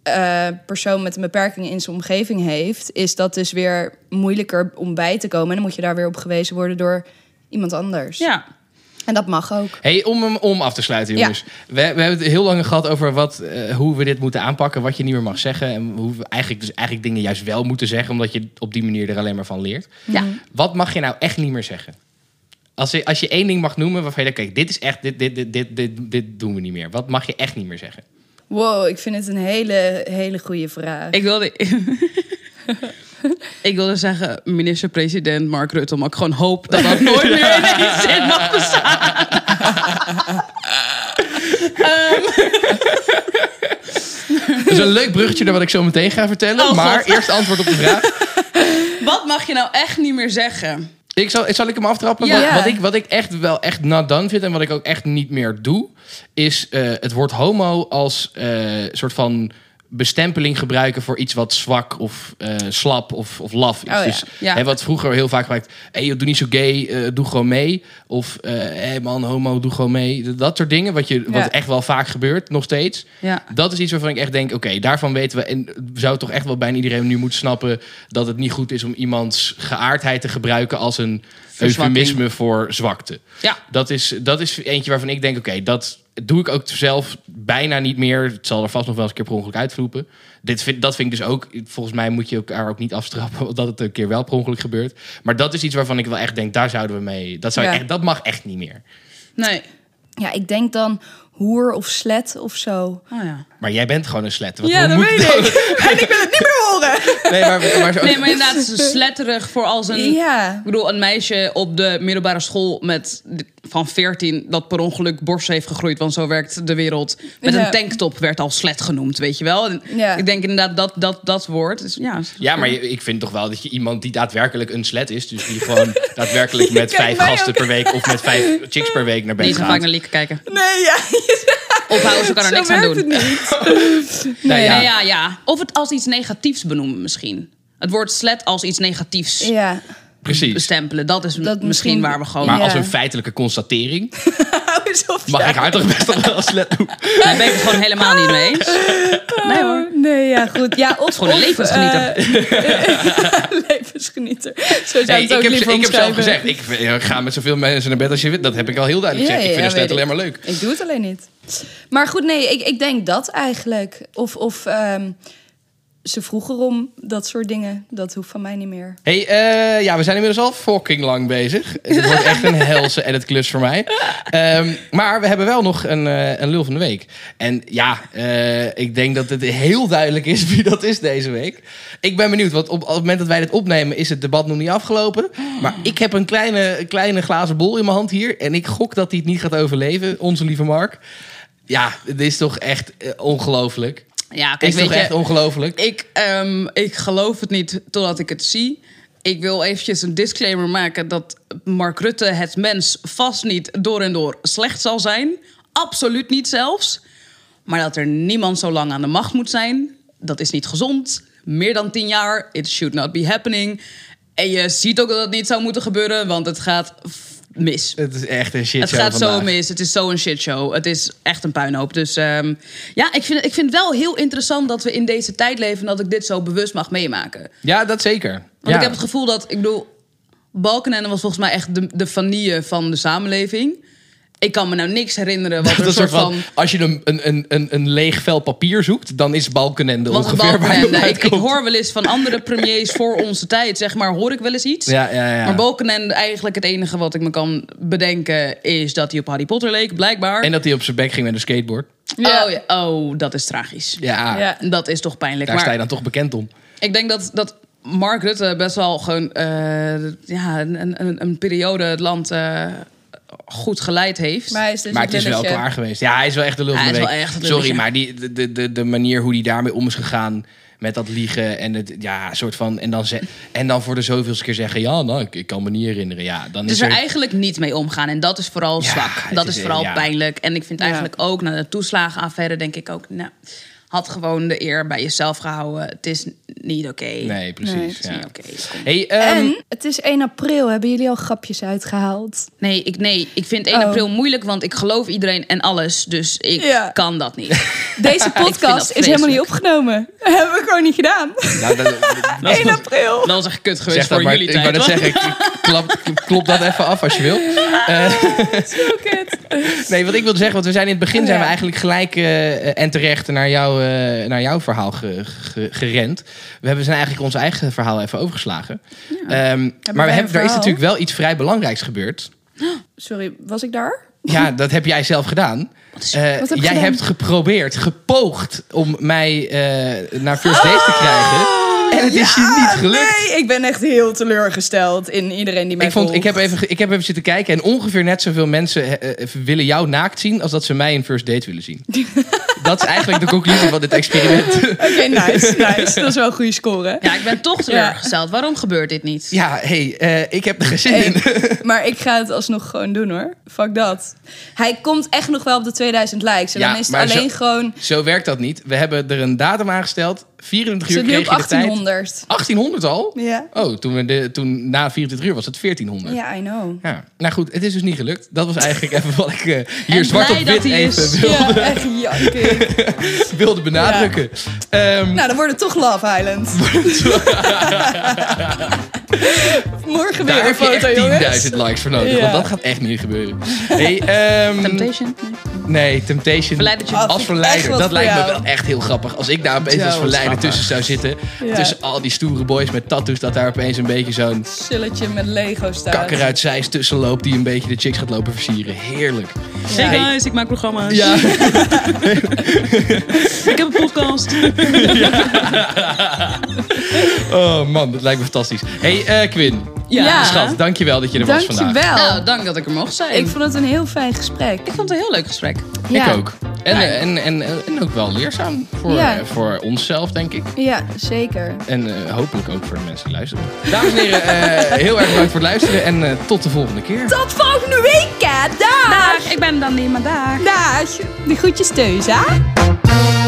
eh, persoon met een beperking in zijn omgeving heeft, is dat dus weer moeilijker om bij te komen. En dan moet je daar weer op gewezen worden door iemand anders. Ja. En dat mag ook. Hey, om hem om af te sluiten, Ja. jongens. We, we hebben het heel lang gehad over wat, eh, hoe we dit moeten aanpakken, wat je niet meer mag zeggen. En hoe we eigenlijk, dus eigenlijk dingen juist wel moeten zeggen, omdat je op die manier er alleen maar van leert. Ja. Wat mag je nou echt niet meer zeggen? Als je, als je één ding mag noemen waarvan je denkt, kijk, dit is echt, dit, dit, dit, dit, dit, dit doen we niet meer. Wat mag je echt niet meer zeggen? Wow, ik vind het een hele, hele goede vraag. Ik wilde... *laughs* ik wilde zeggen minister-president Mark Rutte, maar ik gewoon hoop dat dat nooit meer in één *laughs* zin mag bestaan. Dat is een leuk bruggetje naar wat ik zo meteen ga vertellen. Oh, maar God. eerst antwoord op de vraag. Wat mag je nou echt niet meer zeggen? Ik zal, zal ik hem aftrappen? Ja. Wat, wat ik, wat ik echt wel echt not done vind en wat ik ook echt niet meer doe, is eh, het woord homo als eh, soort van bestempeling gebruiken voor iets wat zwak of eh, slap of, of laf is. Oh ja. Dus Ja. hè, wat vroeger heel vaak gebruikt, hey, joh, doe niet zo gay, eh, doe gewoon mee. Of hé hey man, homo, doe gewoon mee. Dat soort dingen, wat, je, wat echt wel vaak gebeurt, nog steeds. Ja. Dat is iets waarvan ik echt denk, oké, daarvan weten we... en zou toch echt wel bijna iedereen nu moeten snappen... dat het niet goed is om iemands geaardheid te gebruiken... als een eufemisme voor zwakte. Ja. Dat is, dat is eentje waarvan ik denk, oké, dat doe ik ook zelf bijna niet meer. Het zal er vast nog wel eens een keer per ongeluk uitvloepen. Dit vind, dat vind ik dus ook... Volgens mij moet je elkaar ook niet afstrappen... *laughs* dat het een keer wel per ongeluk gebeurt. Maar dat is iets waarvan ik wel echt denk, daar zouden we mee... Dat, zou Ja. echt, dat mag echt niet meer. Nee. Ja, ik denk dan hoer of slet of zo. Oh ja. Maar jij bent gewoon een slet. Wat ja, dat moet weet ik. *laughs* en ik wil het niet meer horen. Nee, maar, maar, zo- Nee, maar inderdaad, het is sletterig voor als een... Ja. Ik bedoel, een meisje op de middelbare school met van 14 dat per ongeluk borst heeft gegroeid, want zo werkt de wereld. Met Ja. een tanktop werd al slet genoemd, weet je wel. En Ja. Ik denk inderdaad dat dat, dat woord. Dus, ja, Ja, maar je- ik vind toch wel dat je iemand die daadwerkelijk een slet is... dus die gewoon *laughs* daadwerkelijk met vijf gasten ook. per week... of met vijf chicks per week naar bed niet te vaak gaat. naar Lieke kijken. Nee, ja. *laughs* Ophouden, ze kan er Zo niks aan doen. het niet. *laughs* Nou ja, Nee, ja, ja. Of het als iets negatiefs benoemen misschien. Het woord slet als iets negatiefs Ja. Precies. bestempelen. Dat is Dat misschien waar we gewoon... Maar Ja. als een feitelijke constatering... *laughs* Mag ik haar toch best wel een slet doen. Daar ben ik het gewoon helemaal niet mee eens. Nee hoor. Oh, Nee, ja, goed. Ja, of, gewoon een levensgenieter. eh, *laughs* levensgenieter. Zo zou Hey, het ik ook heb, ik heb zelf gezegd, ik eh, ga met zoveel mensen naar bed als je wilt. Dat heb ik al heel duidelijk Ja, gezegd. Ik vind weet alleen maar leuk. Ik doe het alleen niet. Maar goed, nee, ik, ik denk dat eigenlijk. Of, of ehm, ze vroegen om dat soort dingen. Dat hoeft van mij niet meer. Hey, eh, ja, we zijn inmiddels al fucking lang bezig. Het wordt echt een *laughs* helse editklus voor mij. Ehm, maar we hebben wel nog een, eh, een lul van de week. En ja, eh, ik denk dat het heel duidelijk is wie dat is deze week. Ik ben benieuwd, want op, op het moment dat wij dit opnemen... is het debat nog niet afgelopen. Maar ik heb een kleine, kleine glazen bol in mijn hand hier. En ik gok dat hij het niet gaat overleven, onze lieve Mark. Ja, dit is toch echt ongelooflijk. Ja, Het kijk, is toch echt ongelooflijk? Ik, ehm, ik geloof het niet totdat ik het zie. Ik wil eventjes een disclaimer maken dat Mark Rutte het mens vast niet door en door slecht zal zijn. Absoluut niet zelfs. Maar dat er niemand zo lang aan de macht moet zijn, dat is niet gezond. Meer dan tien jaar, it should not be happening. En je ziet ook dat het niet zou moeten gebeuren, want het gaat mis. Het is echt een shit Het gaat zo mis. Het is zo een shitshow. Het is echt een puinhoop. Dus ehm, ja, ik vind, ik vind het wel heel interessant dat we in deze tijd leven... en dat ik dit zo bewust mag meemaken. Ja, dat zeker. Want ja. ik heb het gevoel dat, ik bedoel... Balkenende was volgens mij echt de, de vanille van de samenleving. Ik kan me nou niks herinneren wat Dat een soort van, van... als je een, een, een, een, leeg vel papier zoekt, dan is Balkenende ongeveer waar je Balkenende, ik, ik uitkomt. hoor wel eens van andere premiers voor onze tijd, zeg maar, hoor ik wel eens iets. Ja, ja, ja. Maar Balkenende, eigenlijk het enige wat ik me kan bedenken... is dat hij op Harry Potter leek, blijkbaar. En dat hij op zijn bek ging met een skateboard. Ja. Oh, ja. oh, dat is tragisch. Ja, Ja. Dat is toch pijnlijk. daar maar sta je dan toch bekend om. ik denk dat, dat Mark Rutte best wel gewoon eh, ja, een, een, een periode het land eh, goed geleid heeft. Maar hij is dus maar het is wel klaar geweest. Ja, hij is wel echt de lul van Hij de is week. wel echt een Sorry, maar die, de, de, de, manier hoe hij daarmee om is gegaan... met dat liegen en het ja, soort van... En dan, ze, en dan voor de zoveelste keer zeggen... ja, nou, ik, ik kan me niet herinneren. Ja, dan dus is er er... eigenlijk niet mee omgaan. En dat is vooral Ja, zwak. Dat is, is, vooral ja. pijnlijk. En ik vind Ja. eigenlijk ook na de toeslagenaffaire denk ik ook... Nou, had gewoon de eer bij jezelf gehouden. Het is niet oké. Nee, precies. Nee, Het is ja. niet oké. Hey, ehm, en het is 1 april. Hebben jullie al grapjes uitgehaald? Nee, ik, nee, ik vind 1 Oh. april moeilijk, want ik geloof iedereen en alles. Dus ik Ja. kan dat niet. *laughs* Deze *laughs* podcast dat is helemaal niet opgenomen. *laughs* hebben we gewoon niet gedaan. nou, dat- Dat is 1 nog- april. Dat was echt kut geweest zeg dat voor maar. jullie Ik tijd. wou net hoor. zeggen, ik- klap, klop dat even af als je wil. Nee, wat ik wilde zeggen, want we zijn in het begin Oh, zijn we eigenlijk gelijk eh, en terecht naar, jou, eh, naar jouw verhaal ge- ge- gerend. We hebben zijn eigenlijk ons eigen verhaal even overgeslagen. Ehm, maar we hebben, er is natuurlijk wel iets vrij belangrijks gebeurd. Sorry, was ik daar? Ja, dat heb jij zelf gedaan. Eh, Wat heb jij gedaan? hebt geprobeerd, gepoogd om mij eh, naar First Dates te krijgen. En het is je niet gelukt. Nee, ik ben echt heel teleurgesteld in iedereen die mij Ik, vond, volgt. ik, heb even, ik heb even zitten kijken en ongeveer net zoveel mensen eh, eh, willen jou naakt zien als dat ze mij in first date willen zien. *laughs* dat is eigenlijk de conclusie van dit experiment. Oké, nice, *laughs* nice. Dat is wel een goede score. Ja, ik ben toch teleurgesteld. Waarom gebeurt dit niet? ja, hey, eh, ik heb er geen zin in. *laughs* Maar ik ga het alsnog gewoon doen hoor. Fuck dat. Hij komt echt nog wel op de 2000 likes. En Ja, dan is het maar alleen zo- gewoon... Zo werkt dat niet. We hebben er een datum aangesteld. 24 uur kreeg op je de tijd. 1800. 1800 al? Ja. Oh, toen, we de, toen na 24 uur was het 1400. Ja, I know. Ja. Nou goed, het is dus niet gelukt. Dat was eigenlijk even wat ik eh, *laughs* hier En zwart op wit even is. wilde, Ja, echt janken. *laughs* wilde benadrukken. Ehm, Nou, dan wordt het toch Love Island. *laughs* Morgen weer Daar een heb je foto, echt jongens. 10.000 likes voor nodig. Ja. Want dat gaat echt niet gebeuren. Hey, ehm, Temptation? Nee, Temptation. Verleidertje. Als verleider. Dat lijkt me wel echt heel grappig. Als ik daar opeens als verleider tussen zou zitten. Ja. Tussen al die stoere boys met tattoos. Dat daar opeens een beetje zo'n Sulletje met Lego staat. kakker uit zijs tussen loopt. Die een beetje de chicks gaat lopen versieren. Heerlijk. Ja. guys, ik maak programma's. Ja. *laughs* Ik heb een podcast. *laughs* Oh man, dat lijkt me fantastisch. Hey eh, Quinn. Ja. Schat, dankjewel dat je er was vandaag. Dankjewel. Nou, dank dat ik er mocht zijn. Ik vond het een heel fijn gesprek. Ik vond het een heel leuk gesprek. Ja. Ik ook. En, en, en, en ook wel leerzaam voor, Ja. eh, voor onszelf, denk ik. Ja, zeker. En eh, hopelijk ook voor de mensen die luisteren. Dames en heren, eh, heel erg bedankt voor het luisteren. En eh, tot de volgende keer. Tot volgende week, hè. Dag. Dag, ik ben dan niet, maar dag. Dag. De groetjes thuis, hè.